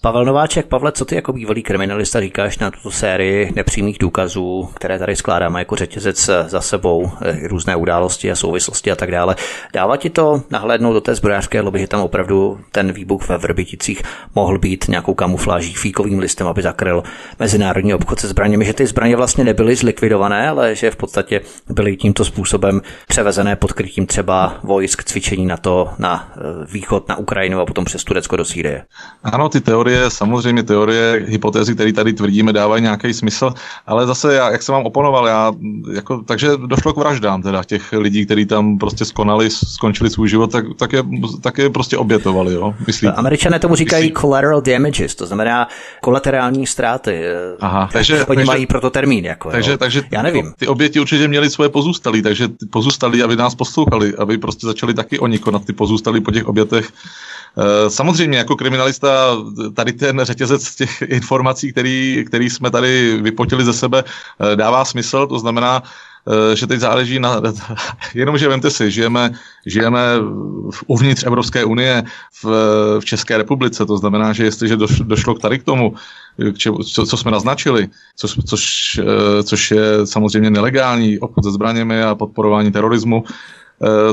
Pavel Nováček, Pavle, co ty jako bývalý kriminalista říkáš na tuto sérii nepřímých důkazů, které tady skládáme jako řetězec za sebou, eh, různé události a souvislosti a tak dále. Dává ti to nahlédnout do té zbrojářské lobby, že tam opravdu ten výbuch ve Vrbiticích mohl být nějakou kamufláží, fíkovým listem, aby zakryl mezinárodní obchod se zbraněmi, že ty zbraně vlastně nebyly zlikvidované, ale že v podstatě byly tímto způsobem převezené pod krytím třeba vojsk cvičení na to na eh, východ, na Ukrajinu a potom přes Turecko do Sýrie. Ano, ty teorie samozřejmě teorie, hypotézy, které tady tvrdíme, dávají nějaký smysl, ale zase, já, jak jsem vám oponoval, já, jako, takže došlo k vraždám teda těch lidí, kteří tam prostě skonali, skončili svůj život, tak, tak, je, tak je prostě obětovali, jo, myslím. Američané tomu říkají myslím. collateral damages, to znamená kolaterální ztráty. Aha, takže, Oni takže, mají proto termín, jako, takže, jo. takže já nevím. Ty oběti určitě měli svoje pozůstalí, takže pozůstalí, aby nás poslouchali, aby prostě začali taky oni konat ty pozůstalí po těch obětech. Eh, samozřejmě jako kriminalista tady ten řetězec těch informací, který, který jsme tady vypotili ze sebe, eh, dává smysl, to znamená, eh, že teď záleží na, jenom že vemte si, žijeme, žijeme uvnitř Evropské unie v, v České republice, to znamená, že jestliže došlo k tady k tomu, k čemu, co, co jsme naznačili, co, což, což je samozřejmě nelegální obchod se zbraněmi a podporování terorismu,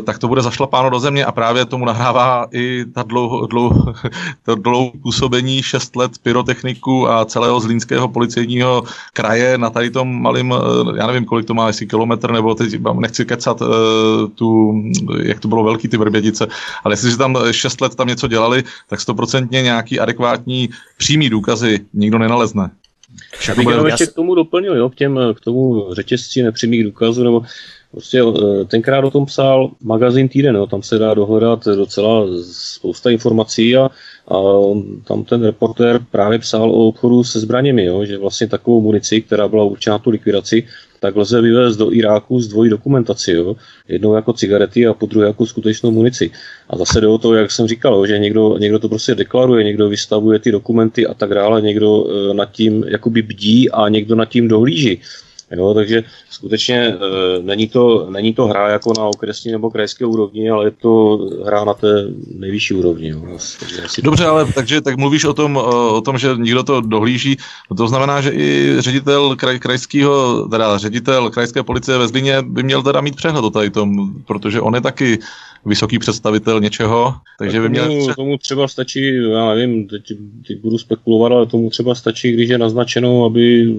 tak to bude zašlapáno do země a právě tomu nahrává i ta dlouho, dlouho, to dlouho působení 6 let pyrotechniku a celého zlínského policejního kraje na tady tom malým, eh, já nevím, kolik to má, jestli kilometr, nebo teď nechci kecat eh, tu, jak to bylo velký ty vrbědice, ale jestliže tam 6 let tam něco dělali, tak stoprocentně nějaký adekvátní přímý důkazy nikdo nenalezne. Já bych jenom ještě k tomu doplnil, jo, k, těm, k tomu řetězci nepřímých důkazů, nebo Prostě eh, tenkrát o tom psal magazín Týden, no, tam se dá dohledat docela spousta informací a, a tam ten reportér právě psal o obchodu se zbraněmi, jo, že vlastně takovou munici, která byla určená tu likvidaci, tak lze vyvést do Iráku s dvojí dokumentací. Jo? Jednou jako cigarety a po druhé jako skutečnou munici. A zase jde o to, jak jsem říkal, že někdo, někdo to prostě deklaruje, někdo vystavuje ty dokumenty a tak dále, někdo e, nad tím jakoby bdí a někdo nad tím dohlíží. Jo, takže skutečně e, není, to, není to hra jako na okresní nebo krajské úrovni, ale je to hra na té nejvyšší úrovni. Jo. Dobře, ale takže tak mluvíš o tom, o tom, že někdo to dohlíží. To znamená, že i ředitel kraj, krajského, teda ředitel krajské policie ve Zlíně by měl teda mít přehled o tady tom, protože on je taky vysoký představitel něčeho, takže by měl... Tomu, tomu třeba stačí, já nevím, teď, teď budu spekulovat, ale tomu třeba stačí, když je naznačeno, aby,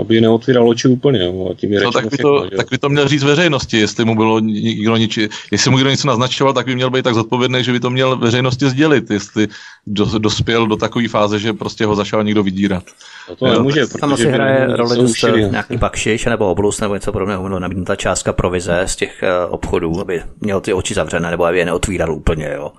aby neotvíral oči úplně. A tím je no, tak, by to, všechno, tak by to měl říct veřejnosti, jestli mu bylo nikdo nič, jestli mu někdo něco naznačoval, tak by měl být tak zodpovědný, že by to měl veřejnosti sdělit, jestli do, dospěl do takové fáze, že prostě ho začal někdo vydírat. No to nemůže, Tam asi hraje roli dost nějaký bakšiš nebo oblus nebo něco podobného, nebo nabídnutá částka provize z těch eh, obchodů, aby měl ty oči zavřené, nebo aby je neotvíral úplně, jo.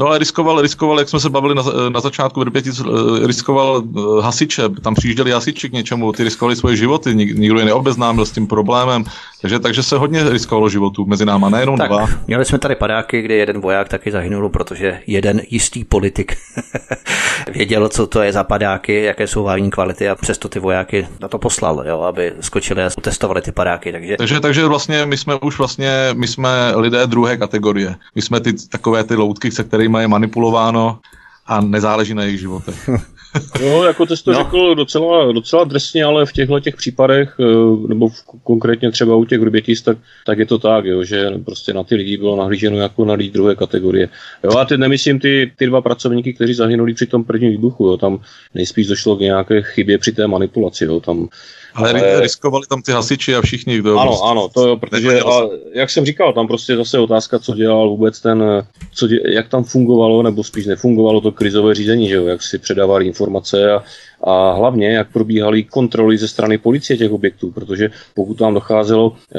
No ale riskoval, riskoval, jak jsme se bavili na, na začátku Vrbětic, eh, riskoval eh, hasiče, tam přijížděli hasiči k něčemu, ty riskovali svoje životy, nik, nikdo je neobeznámil s tím problémem, takže, takže se hodně riskovalo životů mezi náma, nejenom tak, dva. Měli jsme tady padáky, kde jeden voják taky zahynul, protože jeden jistý politik věděl, co to je za padáky, jaké jsou vážní kvality a přesto ty vojáky na to poslal, jo, aby skočili a utestovali ty padáky. Takže... takže, takže vlastně my jsme už vlastně, my jsme lidé druhé kategorie. My jsme ty takové ty loutky, se kterými je manipulováno a nezáleží na jejich životech. No, jako ty jsi to no. řekl docela, docela drsně, ale v těchto těch případech, eh, nebo v, konkrétně třeba u těch Vrbětic, tak, tak je to tak, jo, že prostě na ty lidi bylo nahlíženo jako na lidi druhé kategorie. Jo, a teď nemyslím ty, ty dva pracovníky, kteří zahynuli při tom prvním výbuchu, jo, tam nejspíš došlo k nějaké chybě při té manipulaci, jo, tam ale, ale riskovali tam ty hasiči a všichni. Kdo ano, prostě ano, to jo, protože, a, jak jsem říkal, tam prostě zase otázka, co dělal vůbec ten, co dě, jak tam fungovalo, nebo spíš nefungovalo to krizové řízení, že jo, jak si předávali informace a, a hlavně, jak probíhaly kontroly ze strany policie těch objektů, protože pokud tam docházelo e,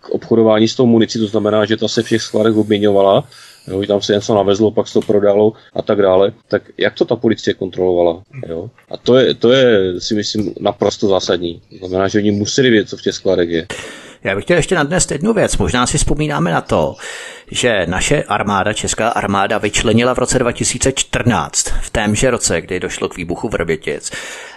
k obchodování s tou municí, to znamená, že ta se v těch skladech obměňovala, jo, tam se něco navezlo, pak se to prodalo a tak dále, tak jak to ta policie kontrolovala? Jo? A to je, to je, si myslím, naprosto zásadní. To znamená, že oni museli vědět, co v těch skladech je. Já bych chtěl ještě nadnést jednu věc. Možná si vzpomínáme na to, že naše armáda, česká armáda, vyčlenila v roce 2014, v témže roce, kdy došlo k výbuchu Vrbětic,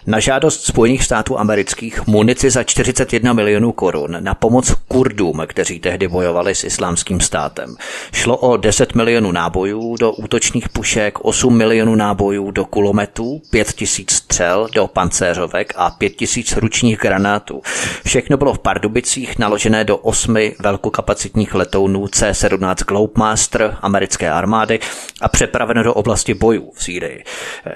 na žádost Spojených států amerických munici za 41 milionů korun na pomoc Kurdům, kteří tehdy bojovali s islámským státem. Šlo o 10 milionů nábojů do útočných pušek, 8 milionů nábojů do kulometů, 5 tisíc střel do pancéřovek a 5 tisíc ručních granátů. Všechno bylo v Pardubicích naložené do osmi velkokapacitních letounů C-17 Globemaster americké armády a přepraveno do oblasti bojů v Sýrii.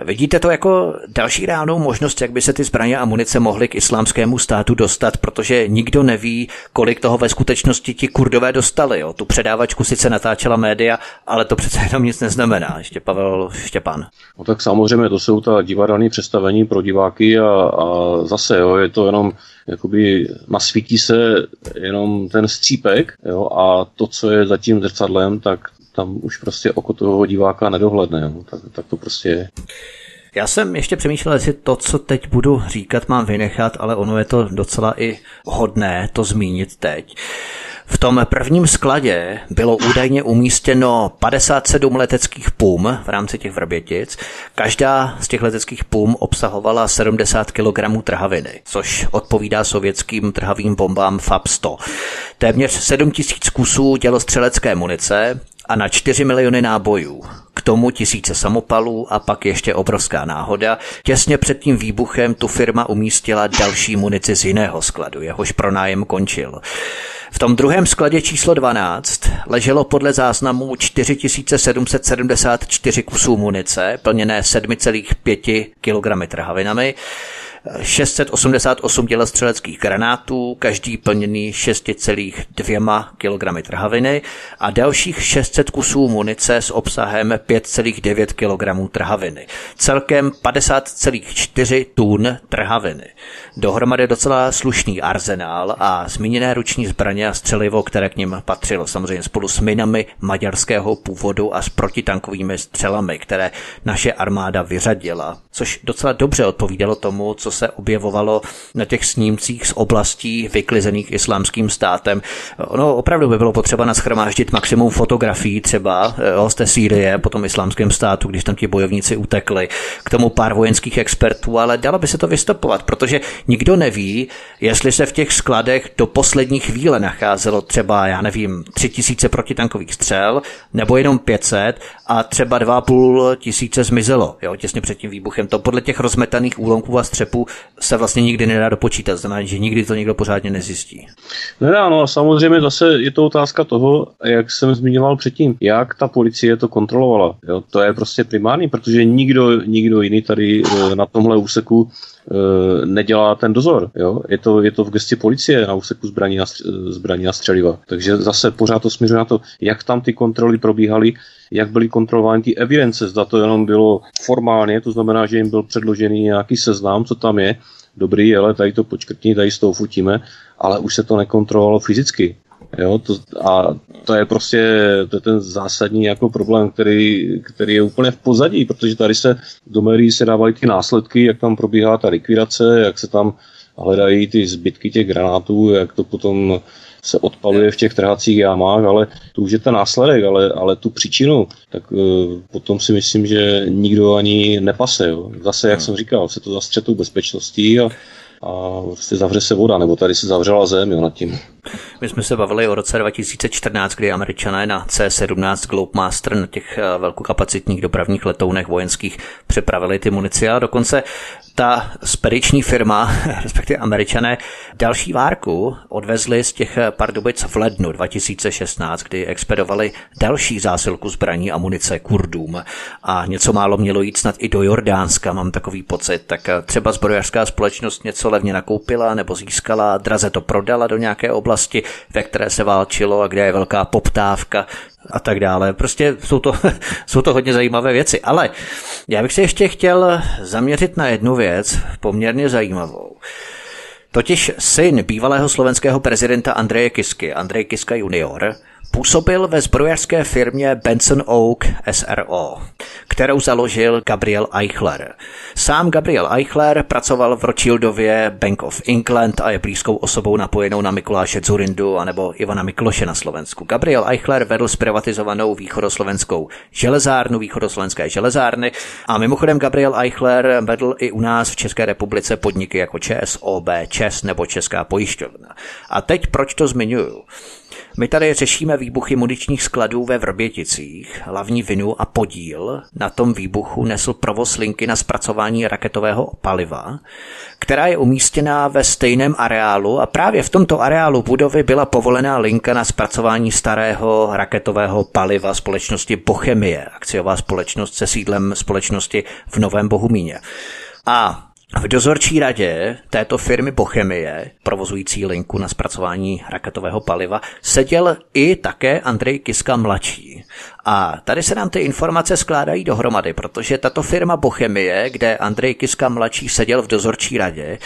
Vidíte to jako další reálnou možnost, jak by se ty zbraně a munice mohly k islámskému státu dostat, protože nikdo neví, kolik toho ve skutečnosti ti kurdové dostali. Jo. Tu předávačku sice natáčela média, ale to přece jenom nic neznamená. Ještě Pavel Štěpán. No tak samozřejmě to jsou ta divadelní představení pro diváky a, a zase jo, je to jenom jakoby nasvítí se jenom ten střípek jo, a to, co je za tím zrcadlem, tak tam už prostě oko toho diváka nedohledne. Jo. Tak, tak to prostě je. Já jsem ještě přemýšlel, jestli to, co teď budu říkat, mám vynechat, ale ono je to docela i hodné to zmínit teď. V tom prvním skladě bylo údajně umístěno 57 leteckých pum v rámci těch vrbětic. Každá z těch leteckých pum obsahovala 70 kg trhaviny, což odpovídá sovětským trhavým bombám FAB-100. Téměř 7 tisíc kusů dělostřelecké munice a na 4 miliony nábojů. K tomu tisíce samopalů a pak ještě obrovská náhoda. Těsně před tím výbuchem tu firma umístila další munici z jiného skladu, jehož pronájem končil. V tom druhém skladě číslo 12 leželo podle záznamů 4774 kusů munice, plněné 7,5 kg trhavinami, 688 dělostřeleckých granátů, každý plněný 6,2 kg trhaviny a dalších 600 kusů munice s obsahem 5,9 kg trhaviny. Celkem 50,4 tun trhaviny. Dohromady docela slušný arzenál a zmíněné ruční zbraně a střelivo, které k ním patřilo, samozřejmě spolu s minami maďarského původu a s protitankovými střelami, které naše armáda vyřadila, což docela dobře odpovídalo tomu, co se objevovalo na těch snímcích z oblastí vyklizených islámským státem. Ono opravdu by bylo potřeba naschromáždit maximum fotografií třeba jo, z té Sýrie, potom islámském státu, když tam ti bojovníci utekli, k tomu pár vojenských expertů, ale dalo by se to vystopovat, protože nikdo neví, jestli se v těch skladech do poslední chvíle nacházelo třeba, já nevím, tři tisíce protitankových střel, nebo jenom 500 a třeba 2,5 tisíce zmizelo, jo, těsně před tím výbuchem. To podle těch rozmetaných úlonků a střepů se vlastně nikdy nedá dopočítat, znamená, že nikdy to nikdo pořádně nezjistí. Nedá, no a samozřejmě zase je to otázka toho, jak jsem zmiňoval předtím, jak ta policie to kontrolovala. Jo, to je prostě primární, protože nikdo, nikdo jiný tady eh, na tomhle úseku Eh, nedělá ten dozor. Jo? Je, to, je to v gesti policie na úseku zbraní a, zbraní a střeliva. Takže zase pořád to směřuje na to, jak tam ty kontroly probíhaly, jak byly kontrolovány ty evidence, zda to jenom bylo formálně, to znamená, že jim byl předložený nějaký seznam, co tam je, dobrý, ale tady to počkrtní, tady s tou futíme, ale už se to nekontrolovalo fyzicky. Jo, to, a to je prostě to je ten zásadní jako problém, který, který je úplně v pozadí, protože tady se do médií se dávají ty následky, jak tam probíhá ta likvidace, jak se tam hledají ty zbytky těch granátů, jak to potom se odpaluje v těch trhacích jámách, ale to už je ten následek, ale, ale tu příčinu, tak uh, potom si myslím, že nikdo ani nepase. Jo. Zase, jak hmm. jsem říkal, se to zastřetou bezpečností a a prostě zavře se voda, nebo tady se zavřela zem jo, nad tím. My jsme se bavili o roce 2014, kdy američané na C-17 Globemaster na těch eh, velkokapacitních dopravních letounech vojenských přepravili ty munici a dokonce ta spediční firma, respektive američané, další várku odvezli z těch Pardubic v lednu 2016, kdy expedovali další zásilku zbraní a munice Kurdům a něco málo mělo jít snad i do Jordánska, mám takový pocit. Tak třeba zbrojařská společnost něco levně nakoupila nebo získala, draze to prodala do nějaké oblasti, ve které se válčilo a kde je velká poptávka a tak dále. Prostě jsou to, jsou to hodně zajímavé věci. Ale já bych se ještě chtěl zaměřit na jednu věc, poměrně zajímavou. Totiž syn bývalého slovenského prezidenta Andreje Kisky, Andrej Kiska junior, Působil ve zbrojařské firmě Benson Oak SRO, kterou založil Gabriel Eichler. Sám Gabriel Eichler pracoval v Rothschildově Bank of England a je blízkou osobou napojenou na Mikuláše Zurindu anebo Ivana Mikloše na Slovensku. Gabriel Eichler vedl zprivatizovanou východoslovenskou železárnu, východoslovenské železárny a mimochodem Gabriel Eichler vedl i u nás v České republice podniky jako ČSOB, ČES nebo Česká pojišťovna. A teď proč to zmiňuju? My tady řešíme výbuchy muničních skladů ve Vrběticích. Hlavní vinu a podíl na tom výbuchu nesl provoz linky na zpracování raketového paliva, která je umístěná ve stejném areálu a právě v tomto areálu budovy byla povolená linka na zpracování starého raketového paliva společnosti Bochemie, akciová společnost se sídlem společnosti v Novém Bohumíně. A v dozorčí radě této firmy Bochemie, provozující linku na zpracování raketového paliva, seděl i také Andrej Kiska mladší. A tady se nám ty informace skládají dohromady, protože tato firma Bochemie, kde Andrej Kiska mladší seděl v dozorčí radě,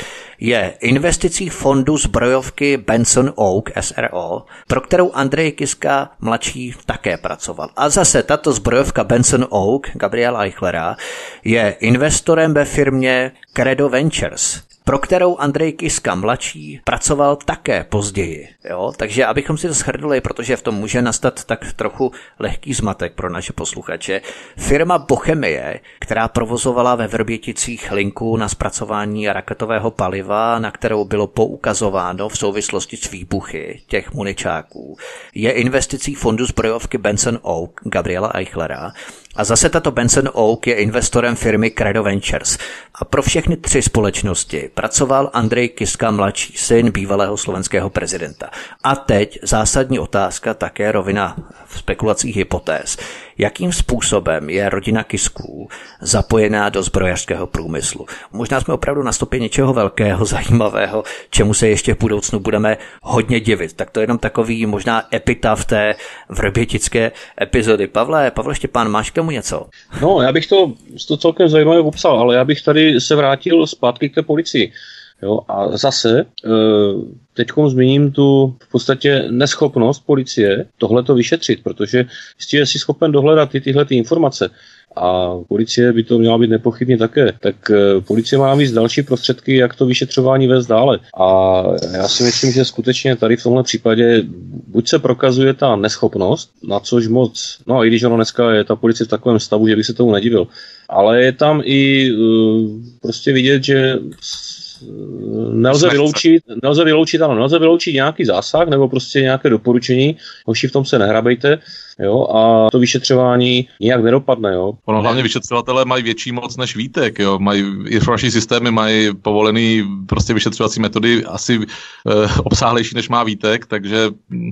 je investicí fondu zbrojovky Benson Oak SRO, pro kterou Andrej Kiska mladší také pracoval. A zase tato zbrojovka Benson Oak, Gabriel Eichlera, je investorem ve firmě Credo Ventures, pro kterou Andrej Kiska mladší pracoval také později. Jo? Takže abychom si to shrnuli, protože v tom může nastat tak trochu lehký zmatek pro naše posluchače, firma Bochemie, která provozovala ve Vrběticích linku na zpracování raketového paliva, na kterou bylo poukazováno v souvislosti s výbuchy těch muničáků, je investicí fondu zbrojovky Benson Oak Gabriela Eichlera, a zase tato Benson Oak je investorem firmy Credo Ventures. A pro všechny tři společnosti pracoval Andrej Kiska mladší, syn bývalého slovenského prezidenta. A teď zásadní otázka, také rovina v spekulacích hypotéz. Jakým způsobem je rodina Kisků zapojená do zbrojařského průmyslu? Možná jsme opravdu na stopě něčeho velkého, zajímavého, čemu se ještě v budoucnu budeme hodně divit. Tak to je jenom takový možná epitaf té vrbětické epizody. Pavle, Pavle Štěpán, máš k tomu něco? No, já bych to, to celkem zajímavě popsal, ale já bych tady se vrátil zpátky k té policii. Jo, a zase e, teď zmíním tu v podstatě neschopnost policie tohle to vyšetřit, protože jistě si schopen dohledat ty, tyhle ty informace, a policie by to měla být nepochybně také. Tak eh, policie má navíc další prostředky, jak to vyšetřování vést dále. A já si myslím, že skutečně tady v tomhle případě buď se prokazuje ta neschopnost, na což moc, no a i když ono dneska je ta policie v takovém stavu, že bych se tomu nedivil, ale je tam i uh, prostě vidět, že nelze vyloučit, nelze vyloučit, ano, nelze vyloučit nějaký zásah nebo prostě nějaké doporučení, hoši v tom se nehrabejte, jo, a to vyšetřování nijak nedopadne, jo. Ono hlavně vyšetřovatelé mají větší moc než Vítek, jo, mají informační systémy, mají povolený prostě vyšetřovací metody asi e, obsáhlejší než má Vítek, takže hm,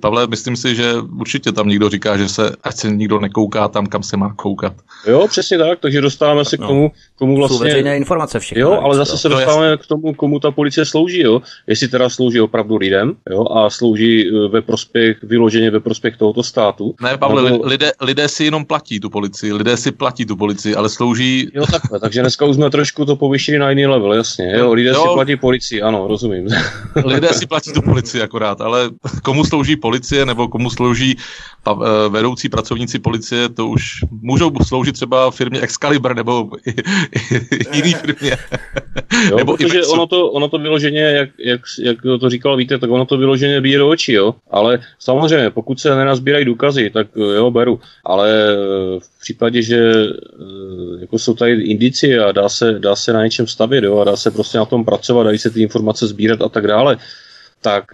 Pavle, myslím si, že určitě tam někdo říká, že se, ať se nikdo nekouká tam, kam se má koukat. Jo, přesně tak, takže dostáváme se k no. tomu, komu vlastně... Jsou veřejné informace všechno. Jo, ale zase se dostáváme k tomu, komu ta policie slouží, jo. Jestli teda slouží opravdu lidem, jo, a slouží e, ve prospěch, vyloženě ve prospěch tohoto státu. Ne, Pavle, nebo... lidé, lidé si jenom platí tu policii, lidé si platí tu policii, ale slouží... Jo, takhle, takže dneska už jsme trošku to povyšili na jiný level, jasně, jo, lidé jo. si platí policii, ano, rozumím. lidé si platí tu policii akorát, ale komu slouží policie nebo komu slouží e, vedoucí pracovníci policie, to už můžou sloužit třeba firmě Excalibur nebo jiný firmě. Jo, nebo protože ono to, ono to vyloženě, jak, jak, jak to říkal, víte, tak ono to vyloženě bíje do očí, jo. Ale samozřejmě, pokud se nenazbírají důkazy, tak jo, beru. Ale v případě, že jako jsou tady indici a dá se, dá se na něčem stavět, jo, a dá se prostě na tom pracovat, dají se ty informace sbírat a tak dále, tak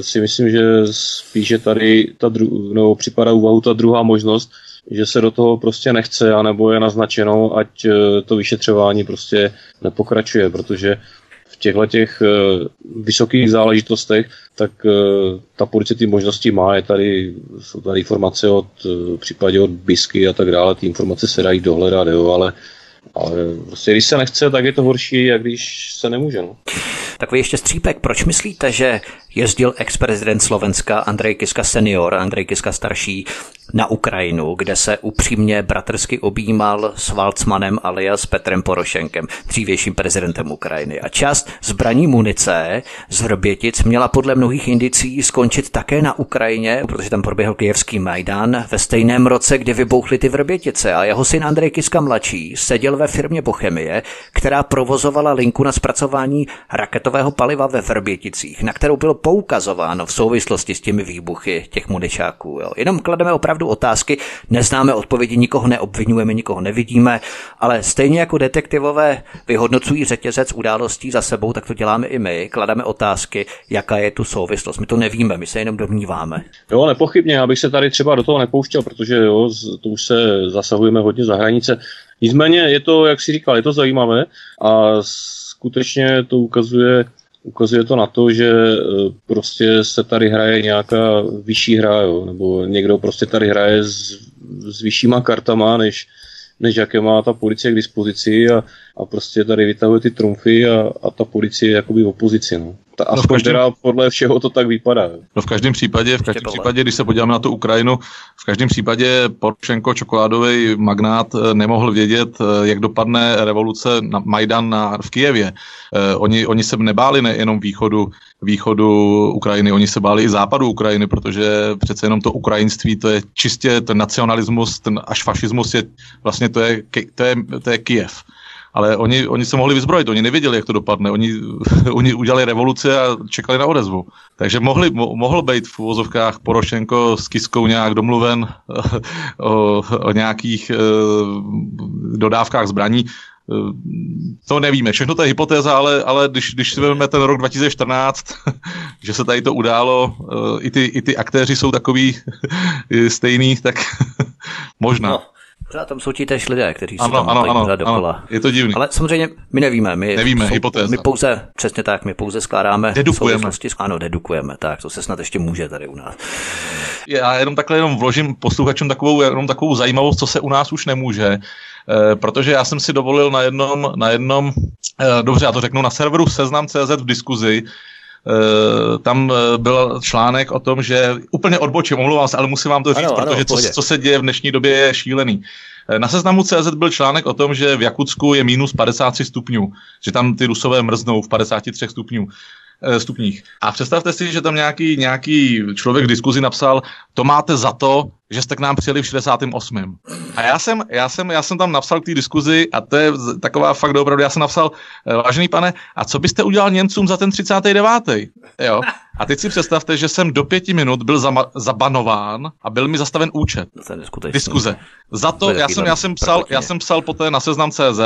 si myslím, že spíše tady ta dru- nebo připadá úvahu ta druhá možnost, že se do toho prostě nechce, anebo je naznačeno, ať to vyšetřování prostě nepokračuje, protože těchto těch uh, vysokých záležitostech, tak uh, ta policie ty možnosti má, je tady, jsou tady informace od uh, případě od BISky a tak dále, ty informace se dají dohledat, jo, ale ale prostě když se nechce, tak je to horší, jak když se nemůže. No. Takový ještě střípek. Proč myslíte, že jezdil ex-prezident Slovenska Andrej Kiska senior, Andrej Kiska starší, na Ukrajinu, kde se upřímně bratrsky objímal s Valcmanem alias Petrem Porošenkem, dřívějším prezidentem Ukrajiny. A část zbraní munice z Hrbětic měla podle mnohých indicí skončit také na Ukrajině, protože tam proběhl Kijevský Majdan ve stejném roce, kdy vybouchly ty Vrbětice a jeho syn Andrej Kiska mladší seděl ve firmě Bochemie, která provozovala linku na zpracování raketového paliva ve Vrběticích, na kterou bylo poukazováno v souvislosti s těmi výbuchy těch muničáků. Jo. Jenom klademe opravdu otázky, neznáme odpovědi, nikoho neobvinujeme, nikoho nevidíme, ale stejně jako detektivové vyhodnocují řetězec událostí za sebou, tak to děláme i my, klademe otázky, jaká je tu souvislost. My to nevíme, my se jenom domníváme. Jo, nepochybně, já bych se tady třeba do toho nepouštěl, protože jo, to už se zasahujeme hodně za hranice. Nicméně je to, jak si říkal, je to zajímavé a skutečně to ukazuje ukazuje to na to, že e, prostě se tady hraje nějaká vyšší hra, jo, nebo někdo prostě tady hraje s, s vyššíma kartama, než, než jaké má ta policie k dispozici a, a prostě tady vytahuje ty trumfy a, a ta policie je jakoby v opozici. No. Ta, no aspoň každém, teda podle všeho to tak vypadá. No v každém případě, v každém případě, když se podíváme na tu Ukrajinu, v každém případě Porošenko, čokoládový magnát, eh, nemohl vědět, eh, jak dopadne revoluce na Majdan na, v Kijevě. Eh, oni, oni se nebáli nejenom východu, východu Ukrajiny, oni se báli i západu Ukrajiny, protože přece jenom to ukrajinství, to je čistě ten nacionalismus, ten až fašismus je vlastně to je, to je, to je Kijev ale oni, oni se mohli vyzbrojit, oni nevěděli, jak to dopadne, oni, oni udělali revoluce a čekali na odezvu. Takže mohli, mo, mohl být v uvozovkách Porošenko s Kiskou nějak domluven o, o nějakých e, dodávkách zbraní, eh, to nevíme, všechno to je hypotéza, ale, ale když, když si vezmeme ten rok 2014, že se tady to událo, eh, i ty, i ty aktéři jsou takový stejný, tak možná. No. Pořád tam jsou ti tež lidé, kteří ano, tam ano, ano, ano, dokola. Je to divné. Ale samozřejmě my nevíme. My, nevíme, jsou, hypotéza. My pouze, přesně tak, my pouze skládáme dedukujeme. Ano, dedukujeme, tak, to se snad ještě může tady u nás. Já jenom takhle jenom vložím posluchačům takovou, jenom takovou zajímavost, co se u nás už nemůže. E, protože já jsem si dovolil na jednom, na jednom e, dobře, já to řeknu, na serveru Seznam.cz v diskuzi tam uh, byl článek o tom, že úplně odbočím, omlouvám se, ale musím vám to říct, ano, protože ano, co, co se děje v dnešní době je šílený. Na seznamu CZ byl článek o tom, že v Jakutsku je minus 53 stupňů, že tam ty rusové mrznou v 53 stupňů stupních. A představte si, že tam nějaký, nějaký člověk v diskuzi napsal, to máte za to, že jste k nám přijeli v 68. A já jsem, já jsem, já jsem tam napsal k té diskuzi a to je taková fakt opravdu, já jsem napsal, eh, vážený pane, a co byste udělal Němcům za ten 39. Jo? A teď si představte, že jsem do pěti minut byl zama- zabanován a byl mi zastaven účet. Diskuze. Za to, já jsem, já jsem psal, já jsem psal poté na seznam CZ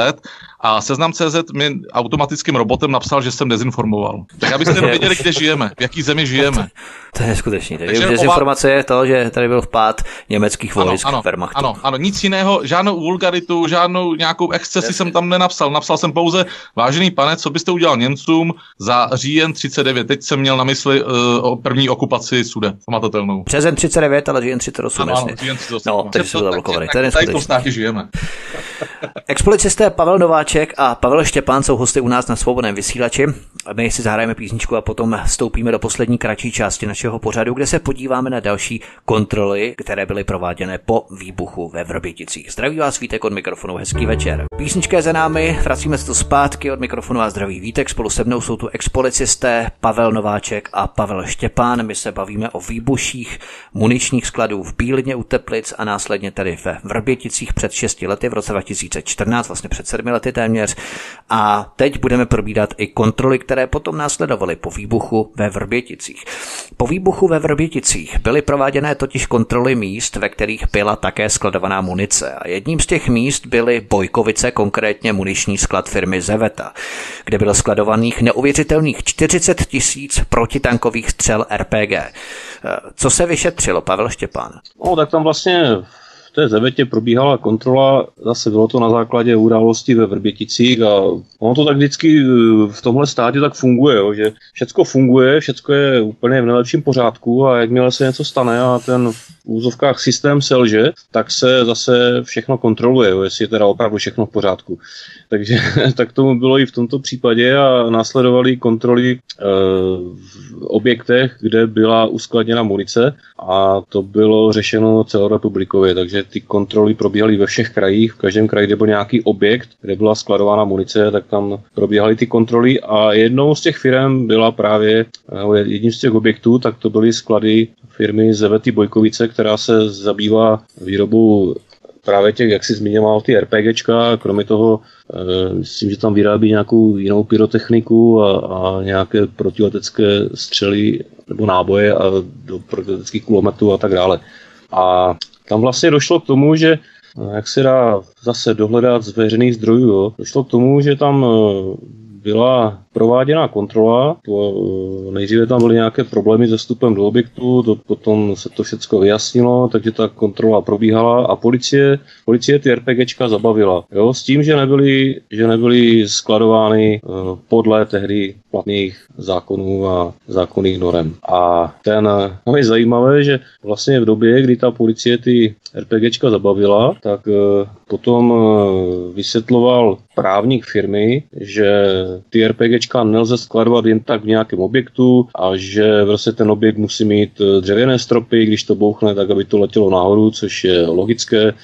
a seznam CZ mi automatickým robotem napsal, že jsem dezinformoval. Tak abyste věděli, kde žijeme, v jaký zemi žijeme. To je skutečně. Takže dezinformace je to, že tady byl vpád německých vojsk ano, ano, Ano, ano, nic jiného, žádnou vulgaritu, žádnou nějakou excesi jsem tam nenapsal. Napsal jsem pouze, vážený pane, co byste udělal Němcům za říjen 39. Teď jsem měl na mysli uh, o první okupaci sude, pamatatelnou. Březen 39, ale říjen 38. Ano, ano, říjen 38. No, jsou zablokovali. To je tady v státě žijeme. Expolicisté Pavel Nováček a Pavel Štěpán jsou hosty u nás na svobodném vysílači. My si zahrajeme písničku a potom vstoupíme do poslední kratší části našeho pořadu, kde se podíváme na další kontroly, které byly prováděné po výbuchu ve Vrběticích. Zdraví vás Vítek od mikrofonu, hezký večer. Písnička je za námi, vracíme se tu zpátky od mikrofonu a zdraví Vítek. Spolu se mnou jsou tu expolicisté Pavel Nováček a Pavel Štěpán. My se bavíme o výbuších muničních skladů v Bílině u Teplic a následně tady ve Vrběticích před 6 lety v roce 2014, vlastně před 7 lety téměř. A teď budeme probídat i kontroly, které potom následovaly po výbuchu ve Vrběticích. Po výbuchu ve Vrběticích byly prováděné totiž kontroly míst, ve kterých byla také skladovaná munice. A jedním z těch míst byly Bojkovice, konkrétně muniční sklad firmy Zeveta, kde bylo skladovaných neuvěřitelných 40 tisíc protitankových střel RPG. Co se vyšetřilo, Pavel Štěpán? No, tak tam vlastně v té Zevetě probíhala kontrola, zase bylo to na základě události ve Vrběticích a ono to tak vždycky eh, v tomhle státě tak funguje, jo, že všecko funguje, všecko je úplně v nejlepším pořádku a jakmile se něco stane a ten v úzovkách systém selže, tak se zase všechno kontroluje, jo, jestli je teda opravdu všechno v pořádku. Takže tak tomu bylo i v tomto případě a následovaly kontroly e, v objektech, kde byla uskladněna munice a to bylo řešeno celorepublikově, takže ty kontroly probíhaly ve všech krajích, v každém kraji, kde byl nějaký objekt, kde byla skladována munice, tak tam probíhaly ty kontroly a jednou z těch firm byla právě, jedním z těch objektů, tak to byly sklady firmy Zevety Bojkovice, která se zabývá výrobou právě těch, jak si zmiňoval, ty RPGčka, kromě toho e, myslím, že tam vyrábí nějakou jinou pyrotechniku a, a nějaké protiletecké střely nebo náboje a do protileteckých kulometů a tak dále. A tam vlastně došlo k tomu, že eh, jak se dá zase dohledat z veřejných zdrojů, jo, došlo k tomu, že tam eh, byla prováděná kontrola, to, eh, nejdříve tam byly nějaké problémy se vstupem do objektu, to, potom se to všechno vyjasnilo, takže ta kontrola probíhala a policie, policie ty RPGčka zabavila. Jo, s tím, že nebyly, že nebyly skladovány uh, podle tehdy platných zákonů a zákonných norem. A ten, no je zajímavé, že vlastně v době, kdy ta policie ty RPGčka zabavila, tak uh, potom vysvětloval právník firmy, že ty RPG vajíčka nelze skladovat jen tak v nějakém objektu a že vlastně ten objekt musí mít eh, dřevěné stropy, když to bouchne, tak aby to letělo nahoru, což je logické.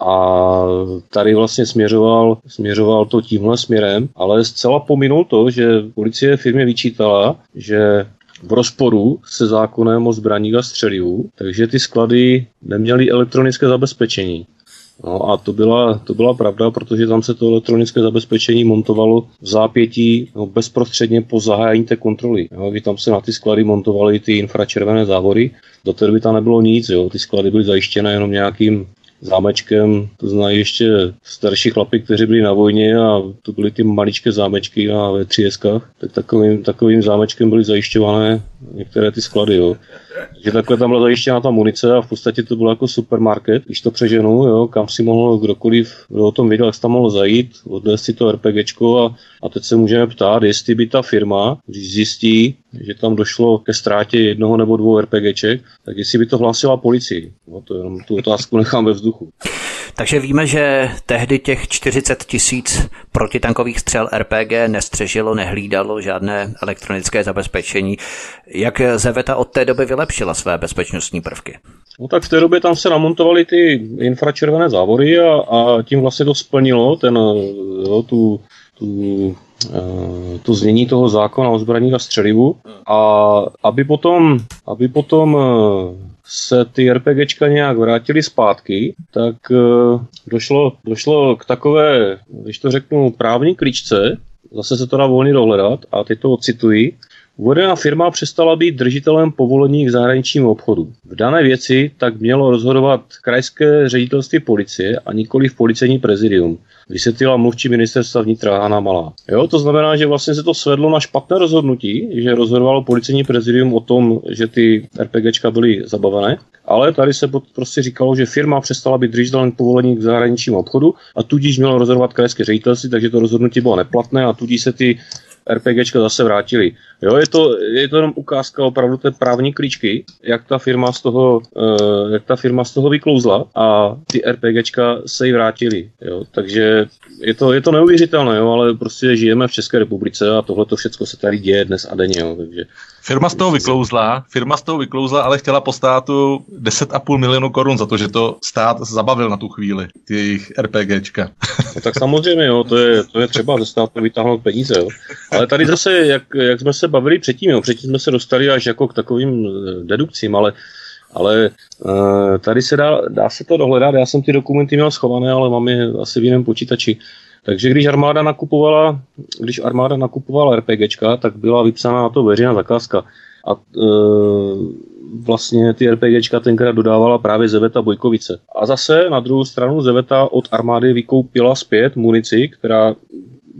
A tady vlastně směřoval, směřoval to tímhle směrem, ale zcela pominul to, že policie firmě vyčítala, že v rozporu se zákonem o zbraních a střelivu, takže ty sklady neměly elektronické zabezpečení. No a to byla, to byla pravda, protože tam se to elektronické zabezpečení montovalo v zápětí no, bezprostředně po zahájení té kontroly. Jo, kdy tam se na ty sklady montovaly ty infračervené závory. Do té doby tam nebylo nic, jo. ty sklady byly zajištěné jenom nějakým zámečkem, to znají ještě starší chlapy, kteří byli na vojně a to byly ty maličké zámečky na V3 tak takovým, takovým zámečkem byly zajišťované některé ty sklady. Jo. Že takhle tam byla zajištěna ta munice a v podstatě to bylo jako supermarket, když to přeženu, jo, kam si mohl kdokoliv, kdo o tom věděl, jak tam mohl zajít, odnést si to RPGčko a, a teď se můžeme ptát, jestli by ta firma, když zjistí, že tam došlo ke ztrátě jednoho nebo dvou RPGček, tak jestli by to hlásila policii. No, to jenom tu otázku nechám ve vzduchu. Takže víme, že tehdy těch 40 tisíc protitankových střel RPG nestřežilo, nehlídalo žádné elektronické zabezpečení. Jak Zeveta od té doby vylepšila své bezpečnostní prvky? No tak v té době tam se namontovaly ty infračervené závory a, a tím vlastně to splnilo ten, jo, tu tu, eh, to znění toho zákona o zbraních a střelivu. A aby potom, aby potom eh, se ty RPGčka nějak vrátily zpátky, tak došlo, došlo k takové, když to řeknu, právní klíčce, zase se to dá volně dohledat a teď to ocituji, Uvedená firma přestala být držitelem povolení k zahraničnímu obchodu. V dané věci tak mělo rozhodovat krajské ředitelství policie a nikoli v policejní prezidium vysvětlila mluvčí ministerstva vnitra Hanna Malá. Jo, to znamená, že vlastně se to svedlo na špatné rozhodnutí, že rozhodovalo policejní prezidium o tom, že ty RPGčka byly zabavené, ale tady se prostě říkalo, že firma přestala být držitelem povolení k zahraničnímu obchodu a tudíž mělo rozhodovat krajské ředitelství, takže to rozhodnutí bylo neplatné a tudíž se ty RPGčka zase vrátili. Jo, je to, je to jenom ukázka opravdu té právní klíčky, jak ta firma z toho, uh, jak ta firma z toho vyklouzla a ty RPGčka se jí vrátili. Jo. Takže je to, je to neuvěřitelné, jo, ale prostě žijeme v České republice a tohle to všechno se tady děje dnes a denně. Jo, takže Firma z toho vyklouzla, firma z toho vyklouzla, ale chtěla po státu 10,5 milionu korun za to, že to stát zabavil na tu chvíli, ty jejich RPGčka. No, tak samozřejmě, jo, to je, to je třeba ze státu vytáhnout peníze. Jo. Ale tady zase, jak, jak jsme se bavili předtím, jo, předtím jsme se dostali až jako k takovým eh, dedukcím, ale ale uh, tady se dá, dá se to dohledat, já jsem ty dokumenty měl schované, ale mám je asi v jiném počítači. Takže když armáda nakupovala, když armáda nakupovala RPGčka, tak byla vypsána na to veřejná zakázka. A e, vlastně ty RPGčka tenkrát dodávala právě Zeveta Bojkovice. A zase na druhou stranu Zeveta od armády vykoupila zpět munici, která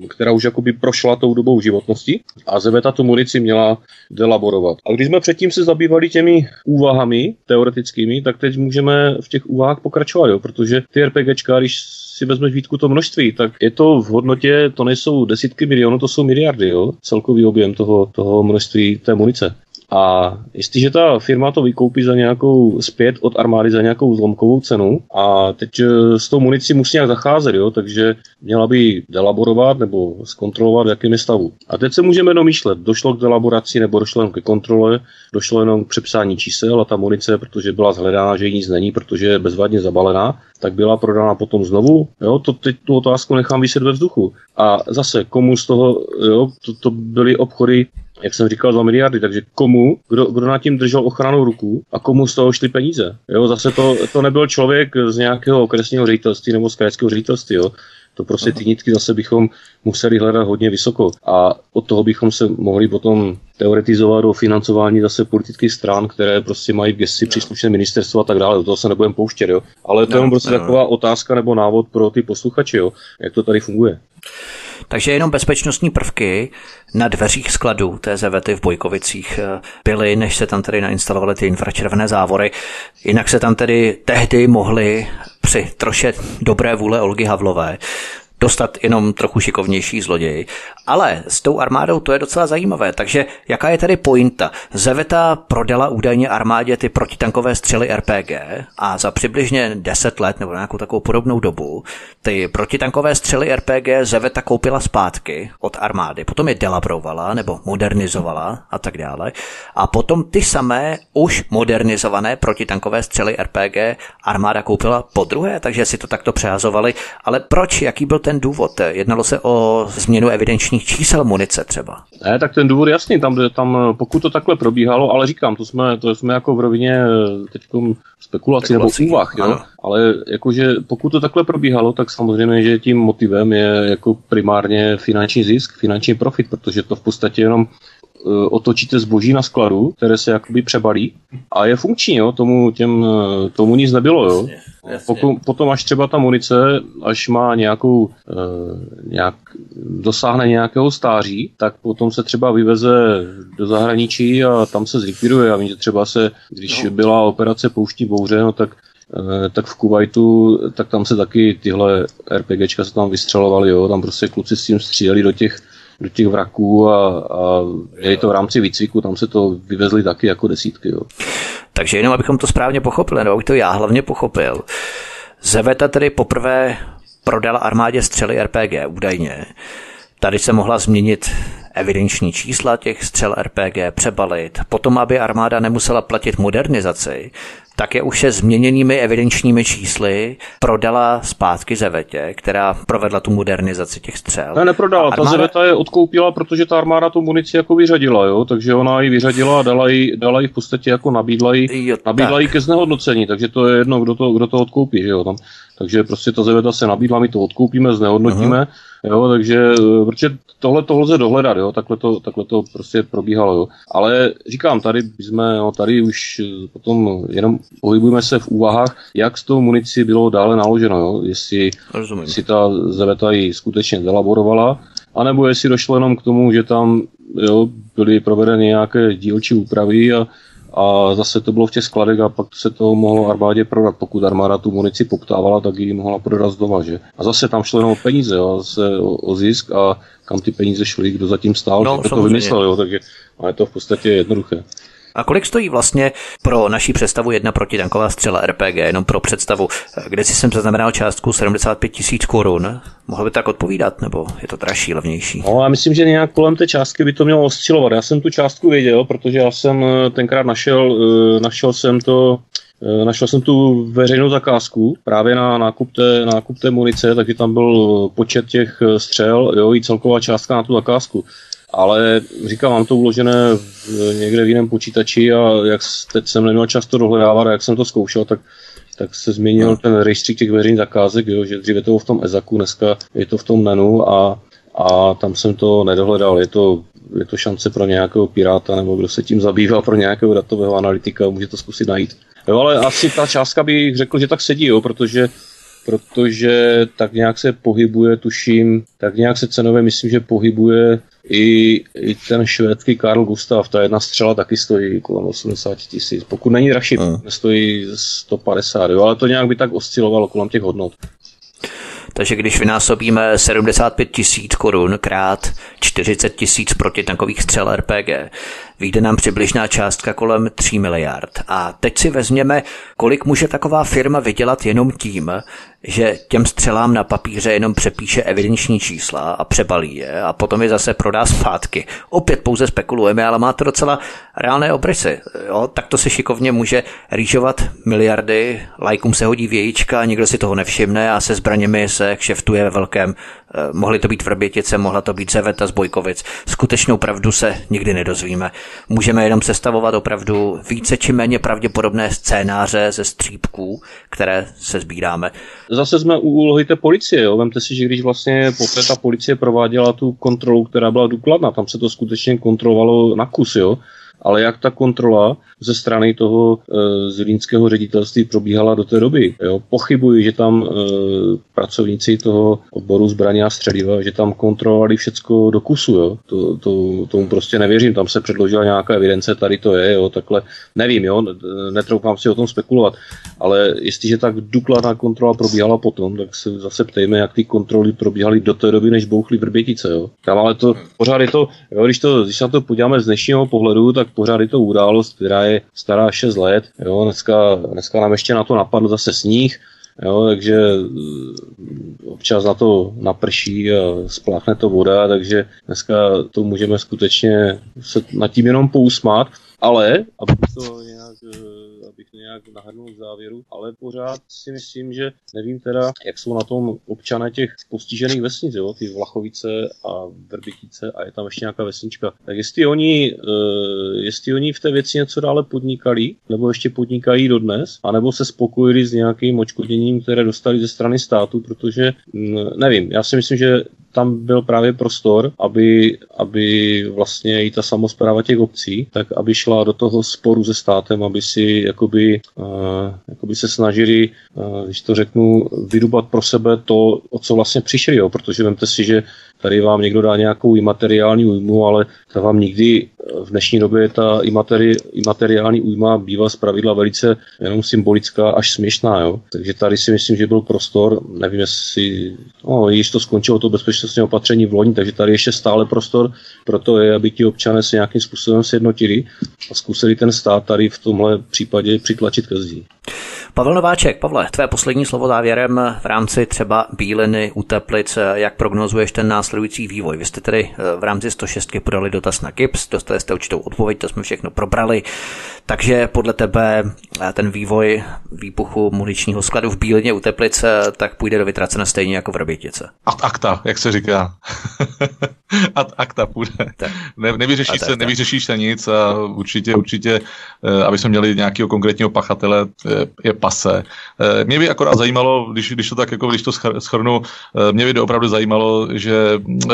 která už jakoby prošla tou dobou životnosti a Zeveta tu munici měla delaborovat. A když jsme předtím se zabývali těmi úvahami teoretickými, tak teď můžeme v těch úvahách pokračovat, jo, protože ty RPGčka, když si vezmeš výtku to množství, tak je to v hodnotě, to nejsou desítky milionů, to jsou miliardy, jo, celkový objem toho, toho množství té munice. A jestliže ta firma to vykoupí za nějakou zpět od armády za nějakou zlomkovou cenu a teď eh, s tou municí musí nějak zacházet, jo, takže měla by delaborovat nebo zkontrolovat, v jakém je stavu. A teď se můžeme domýšlet, došlo k delaboraci nebo došlo jenom ke kontrole, došlo jenom k přepsání čísel a ta munice, protože byla zhledána, že jí nic není, protože je bezvadně zabalená, tak byla prodána potom znovu. Jo, to teď tu otázku nechám vyset ve vzduchu. A zase, komu z toho, jo, to, to byly obchody jak jsem říkal, 2 miliardy, takže komu, kdo, kdo nad tím držel ochranou ruku a komu z toho šly peníze. Jo, zase to, to nebyl člověk z nějakého okresního ředitelství nebo z krajského ředitelství, jo. To prostě ty nitky zase bychom museli hledat hodně vysoko. A od toho bychom se mohli potom teoretizovat o financování zase politických stran, které prostě mají v gesti příslušné ministerstvo a tak dále. Do toho se nebudeme pouštět, jo. Ale to je no, prostě no. taková otázka nebo návod pro ty posluchače, jo, jak to tady funguje. Takže jenom bezpečnostní prvky na dveřích skladů té zevety v Bojkovicích eh, byly, než se tam tedy nainstalovaly ty infračervené závory. Jinak se tam tedy tehdy mohli při troše dobré vůle Olgy Havlové dostat jenom trochu šikovnější zloděj. Ale s tou armádou to je docela zajímavé, takže jaká je tady pointa? Zeveta prodala údajně armádě ty protitankové střely RPG a za přibližně 10 let nebo nějakou takovou podobnou dobu ty protitankové střely RPG Zeveta koupila zpátky od armády, potom je delabrovala nebo modernizovala a tak dále. A potom ty samé už modernizované protitankové střely RPG armáda koupila po druhé, takže si to takto přehazovali. Ale proč? Jaký byl ten důvod? Jednalo se o změnu evidenčních čísel munice třeba? Ne, tak ten důvod jasný, tam, tam pokud to takhle probíhalo, ale říkám, to jsme, to jsme jako v rovině eh, teď spekulací nebo úvah, jo? ale jakože pokud to takhle probíhalo, tak samozřejmě, že tím motivem je jako primárně finanční zisk, finanční profit, protože to v podstatě jenom Eh, otočíte zboží na skladu, které se jakoby přebalí a je funkční, jo, tomu, těm, eh, tomu nic nebylo, jo. Pokud, potom až třeba ta munice, až má nějakou, e, nějak, dosáhne nějakého stáří, tak potom se třeba vyveze do zahraničí a tam se zlikviduje. A vím, že třeba se, když no. byla operace Pouští bouře, no tak tak v Kuwaitu, tak tam se taky tyhle RPGčka se tam vystřelovaly, jo, tam prostě kluci s tím stříleli do těch do těch vraků a, a je to v rámci výcviku, tam se to vyvezli taky jako desítky. Jo. Takže jenom abychom to správně pochopili, nebo to já hlavně pochopil. Zeveta tedy poprvé prodala armádě střely RPG údajně. Tady se mohla změnit evidenční čísla těch střel RPG, přebalit, potom, aby armáda nemusela platit modernizaci, tak je už se změněnými evidenčními čísly prodala zpátky Zevetě, která provedla tu modernizaci těch střel. Ne, neprodala, armáda... ta Zeveta je odkoupila, protože ta armáda tu munici jako vyřadila, jo? takže ona ji vyřadila a dala ji, dala ji v podstatě jako nabídla ji, jo, nabídla ji ke znehodnocení, takže to je jedno, kdo to, kdo to odkoupí, že jo, tam. Takže prostě ta Zeveta se nabídla, my to odkoupíme, znehodnotíme, uh-huh Jo, takže eh, protože tohle to lze dohledat, jo, takhle to, takhle to prostě probíhalo, jo. Ale říkám, tady jsme, jo, tady už eh, potom jenom pohybujeme se v úvahách, jak s tou municí bylo dále naloženo, jo, jestli, jestli ta Zeveta ji skutečně zelaborovala, anebo jestli došlo jenom k tomu, že tam jo, byly provedeny nějaké dílčí úpravy a a zase to bylo v těch skladech a pak se to mohlo armádě prodat. Pokud armáda tu munici poptávala, tak ji mohla prodat z doma, že? A zase tam šlo jenom o peníze, jo, zase o, o zisk a kam ty peníze šly, kdo zatím stál, no, kdo to vymyslel, jo, takže a je to v podstatě jednoduché. A kolik stojí vlastně pro naší představu jedna protitanková střela RPG, jenom pro představu, kde si jsem zaznamenal částku 75 tisíc korun? Mohl by tak odpovídat, nebo je to dražší, levnější? No, já myslím, že nějak kolem té částky by to mělo oscilovat. Já jsem tu částku věděl, protože já jsem eh, tenkrát našel, eh, našel jsem to eh, Našel jsem tu veřejnou zakázku právě na nákup té, nákup té munice, takže tam byl počet těch střel jo, i celková částka na tu zakázku ale říkám, mám to uložené v, někde v jiném počítači a jak teď jsem neměl často dohledávat a jak jsem to zkoušel, tak tak se změnil no. ten rejstřík těch veřejných zakázek, jo, že dříve to bylo v tom EZAKu, dneska je to v tom NENu a, a tam jsem to nedohledal. Je to, je to šance pro nějakého piráta nebo kdo se tím zabývá, pro nějakého datového analytika, může to zkusit najít. Jo, ale asi ta částka bych řekl, že tak sedí, jo, protože protože tak nějak se pohybuje, tuším, tak nějak se cenově myslím, že pohybuje i, i ten švédský Karl Gustav, ta jedna střela taky stojí kolem 80 tisíc. Pokud není dražší, uh. stojí 150, jo, ale to nějak by tak oscilovalo kolem těch hodnot. Takže když vynásobíme 75 tisíc korun krát 40 tisíc protitankových střel RPG, vyjde nám přibližná částka kolem 3 miliard. A teď si vezměme, kolik může taková firma vydělat jenom tím, že těm střelám na papíře jenom přepíše evidenční čísla a přebalí je a potom je zase prodá zpátky. Opět pouze spekulujeme, ale má to docela reálné obrysy. Jo? Tak to se šikovně může rýžovat miliardy, lajkům se hodí vějíčka, nikdo si toho nevšimne a se zbraněmi se kšeftuje ve velkém. Eh, mohly to být Vrbětice, mohla to být Zeveta z Bojkovic. Skutečnou pravdu se nikdy nedozvíme. Můžeme jenom sestavovat opravdu více či méně pravděpodobné scénáře ze střípků, které se sbíráme. Zase jsme u úlohy té policie. Jo. Vemte si, že když vlastně poté ta policie prováděla tu kontrolu, která byla důkladná, tam se to skutečně kontrolovalo na kus, jo ale jak ta kontrola ze strany toho e, zlínského ředitelství probíhala do té doby. Jo? Pochybuji, že tam e, pracovníci toho odboru zbraně a střeliva, že tam kontrolovali všecko do kusu. Jo? To, to, tomu prostě nevěřím. Tam se předložila nějaká evidence, tady to je, jo? takhle nevím, jo? netroufám si o tom spekulovat. Ale jestliže tak důkladná kontrola probíhala potom, tak se zase ptejme, jak ty kontroly probíhaly do té doby, než bouchly vrbětice. Jo? Tam ale to pořád je to, jo, když, to, když se na to podíváme z dnešního pohledu, tak pořád je to událost, která je stará 6 let. Jo, dneska, dneska nám ještě na to napadl zase sníh, Jo, takže eh, občas na to naprší a spláchne to voda, takže dneska to můžeme skutečně se nad tím jenom pousmát, ale aby to nějak eh, nějak nahrnul k závěru, ale pořád si myslím, že nevím teda, jak jsou na tom občané těch postižených vesnic, jo, ty Vlachovice a Vrbitice a je tam ještě nějaká vesnička. Tak jestli oni, uh, jestli oni v té věci něco dále podnikali, nebo ještě podnikají dodnes, anebo se spokojili s nějakým očkodněním, které dostali ze strany státu, protože mm, nevím, já si myslím, že tam byl právě prostor, aby, aby vlastně i ta samozpráva těch obcí, tak aby šla do toho sporu se státem, aby si jakoby, uh, jakoby se snažili, uh, když to řeknu, vydubat pro sebe to, o co vlastně přišli, jo, protože vemte si, že tady vám někdo dá nějakou imateriální újmu, ale ta vám nikdy v dnešní době ta imateri, imateriální újma bývá z pravidla velice jenom symbolická až směšná. Jo? Takže tady si myslím, že byl prostor, nevím jestli, no, již to skončilo to bezpečnostní opatření v loni, takže tady ještě stále prostor pro to je, aby ti občané se nějakým způsobem sjednotili a zkusili ten stát tady v tomhle případě přitlačit ke zdi. Pavel Nováček, Pavle, tvé poslední slovo závěrem v rámci třeba Bíliny, Uteplic, jak prognozuješ ten následující vývoj? Vy jste tedy eh, v rámci 106 podali dotaz na KIPS, dostali jste určitou odpověď, to jsme všechno probrali. Takže podle tebe eh, ten vývoj výbuchu muničního skladu v Bílině u Teplice tak půjde do vytracena stejně jako v Robětice. Ad akta, jak se říká. Ad akta půjde. Ne, nevyřeší, se, nevyřeší se nic a určitě, určitě, eh, aby jsme měli nějakého konkrétního pachatele, je pase. Eh, mě by akorát zajímalo, když, když to tak jako, když to schrnu, mě by opravdu zajímalo, že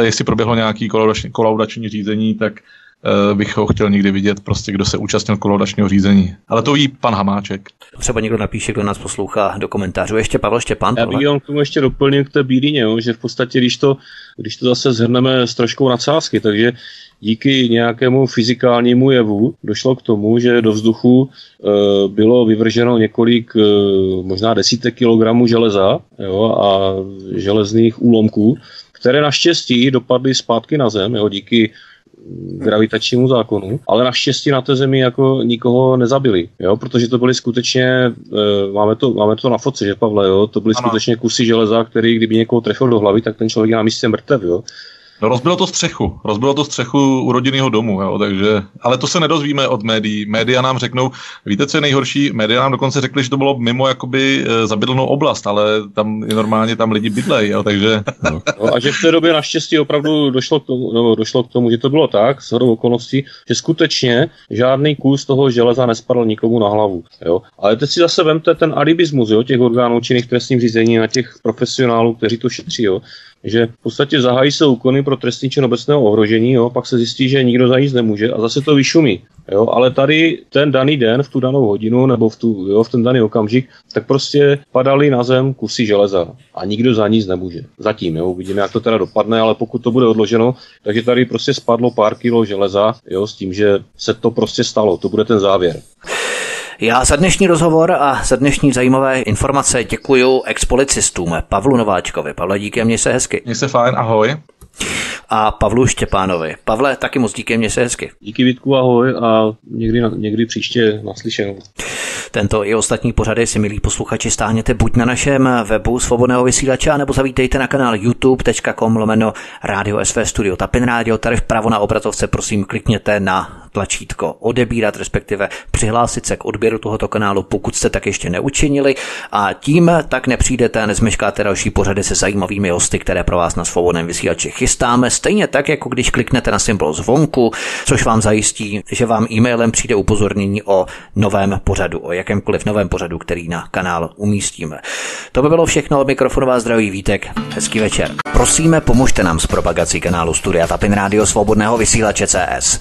jestli proběhlo nějaký kolaudační řízení, tak Eh, bych ho chtěl někdy vidět, prostě kdo se účastnil kolaudačního řízení. Ale to ví pan Hamáček. Třeba někdo napíše, kdo nás poslouchá do komentářů. Ještě Pavel Štěpán. Já bych jenom k tomu ještě doplnil k té bílině, jo, že v podstatě, když to, když to zase zhrneme s troškou nadsázky, takže díky nějakému fyzikálnímu jevu došlo k tomu, že do vzduchu e, bylo vyvrženo několik, e, možná desítek kilogramů železa jo, a železných úlomků, které naštěstí dopadly zpátky na zem, jo, díky gravitačnímu zákonu, ale naštěstí na té zemi jako nikoho nezabili, jo, protože to byly skutečně, e, máme, to, máme to na foci, že Pavle, jo, to byly ano. skutečně kusy železa, který kdyby někoho trefil do hlavy, tak ten člověk je na místě mrtev, jo. No rozbilo to střechu, rozbilo to střechu u rodinného domu, jo, takže, ale to se nedozvíme od médií. Média nám řeknou, víte, co je nejhorší? Média nám dokonce řekli, že to bylo mimo jakoby e, zabydlenou oblast, ale tam je normálně tam lidi bydlej, jo, takže... No. no. a že v té době naštěstí opravdu došlo k tomu, no, došlo k tomu, že to bylo tak, s hodou okolností, že skutečně žádný kus toho železa nespadl nikomu na hlavu, jo. Ale teď si zase vemte ten alibismus, jo, těch orgánů činných trestním řízení na těch profesionálů, kteří to šetří, jo že v podstatě zahájí se úkony pro trestní čin obecného ohrožení, jo, pak se zjistí, že nikdo za nic nemůže a zase to vyšumí. Jo, ale tady ten daný den, v tu danou hodinu nebo v, tu, jo, v ten daný okamžik, tak prostě padaly na zem kusy železa a nikdo za nic nemůže. Zatím, jo, uvidíme, jak to teda dopadne, ale pokud to bude odloženo, takže tady prostě spadlo pár kilo železa, jo, s tím, že se to prostě stalo, to bude ten závěr. Já za dnešní rozhovor a za dnešní zajímavé informace děkuji expolicistům Pavlu Nováčkovi. Pavle, díky, mě se hezky. Mně se fajn, ahoj. A Pavlu Štěpánovi. Pavle, taky moc díky, mě se hezky. Díky Vítku, ahoj a někdy, někdy příště naslyšenou. Tento i ostatní pořady si, milí posluchači, stáhněte buď na našem webu svobodného vysílače, nebo zavítejte na kanál youtube.com lomeno Radio SV Studio Tapin Radio. Tady vpravo na obrazovce prosím klikněte na tlačítko odebírat, respektive přihlásit se k odběru tohoto kanálu, pokud jste tak ještě neučinili a tím tak nepřijdete a nezmeškáte další pořady se zajímavými hosty, které pro vás na svobodném vysílači chystáme. Stejně tak, jako když kliknete na symbol zvonku, což vám zajistí, že vám e-mailem přijde upozornění o novém pořadu, o jakémkoliv novém pořadu, který na kanál umístíme. To by bylo všechno od mikrofonová zdraví Vítek. Hezký večer. Prosíme, pomožte nám s propagací kanálu Studia Tapin Radio Svobodného vysílače CS.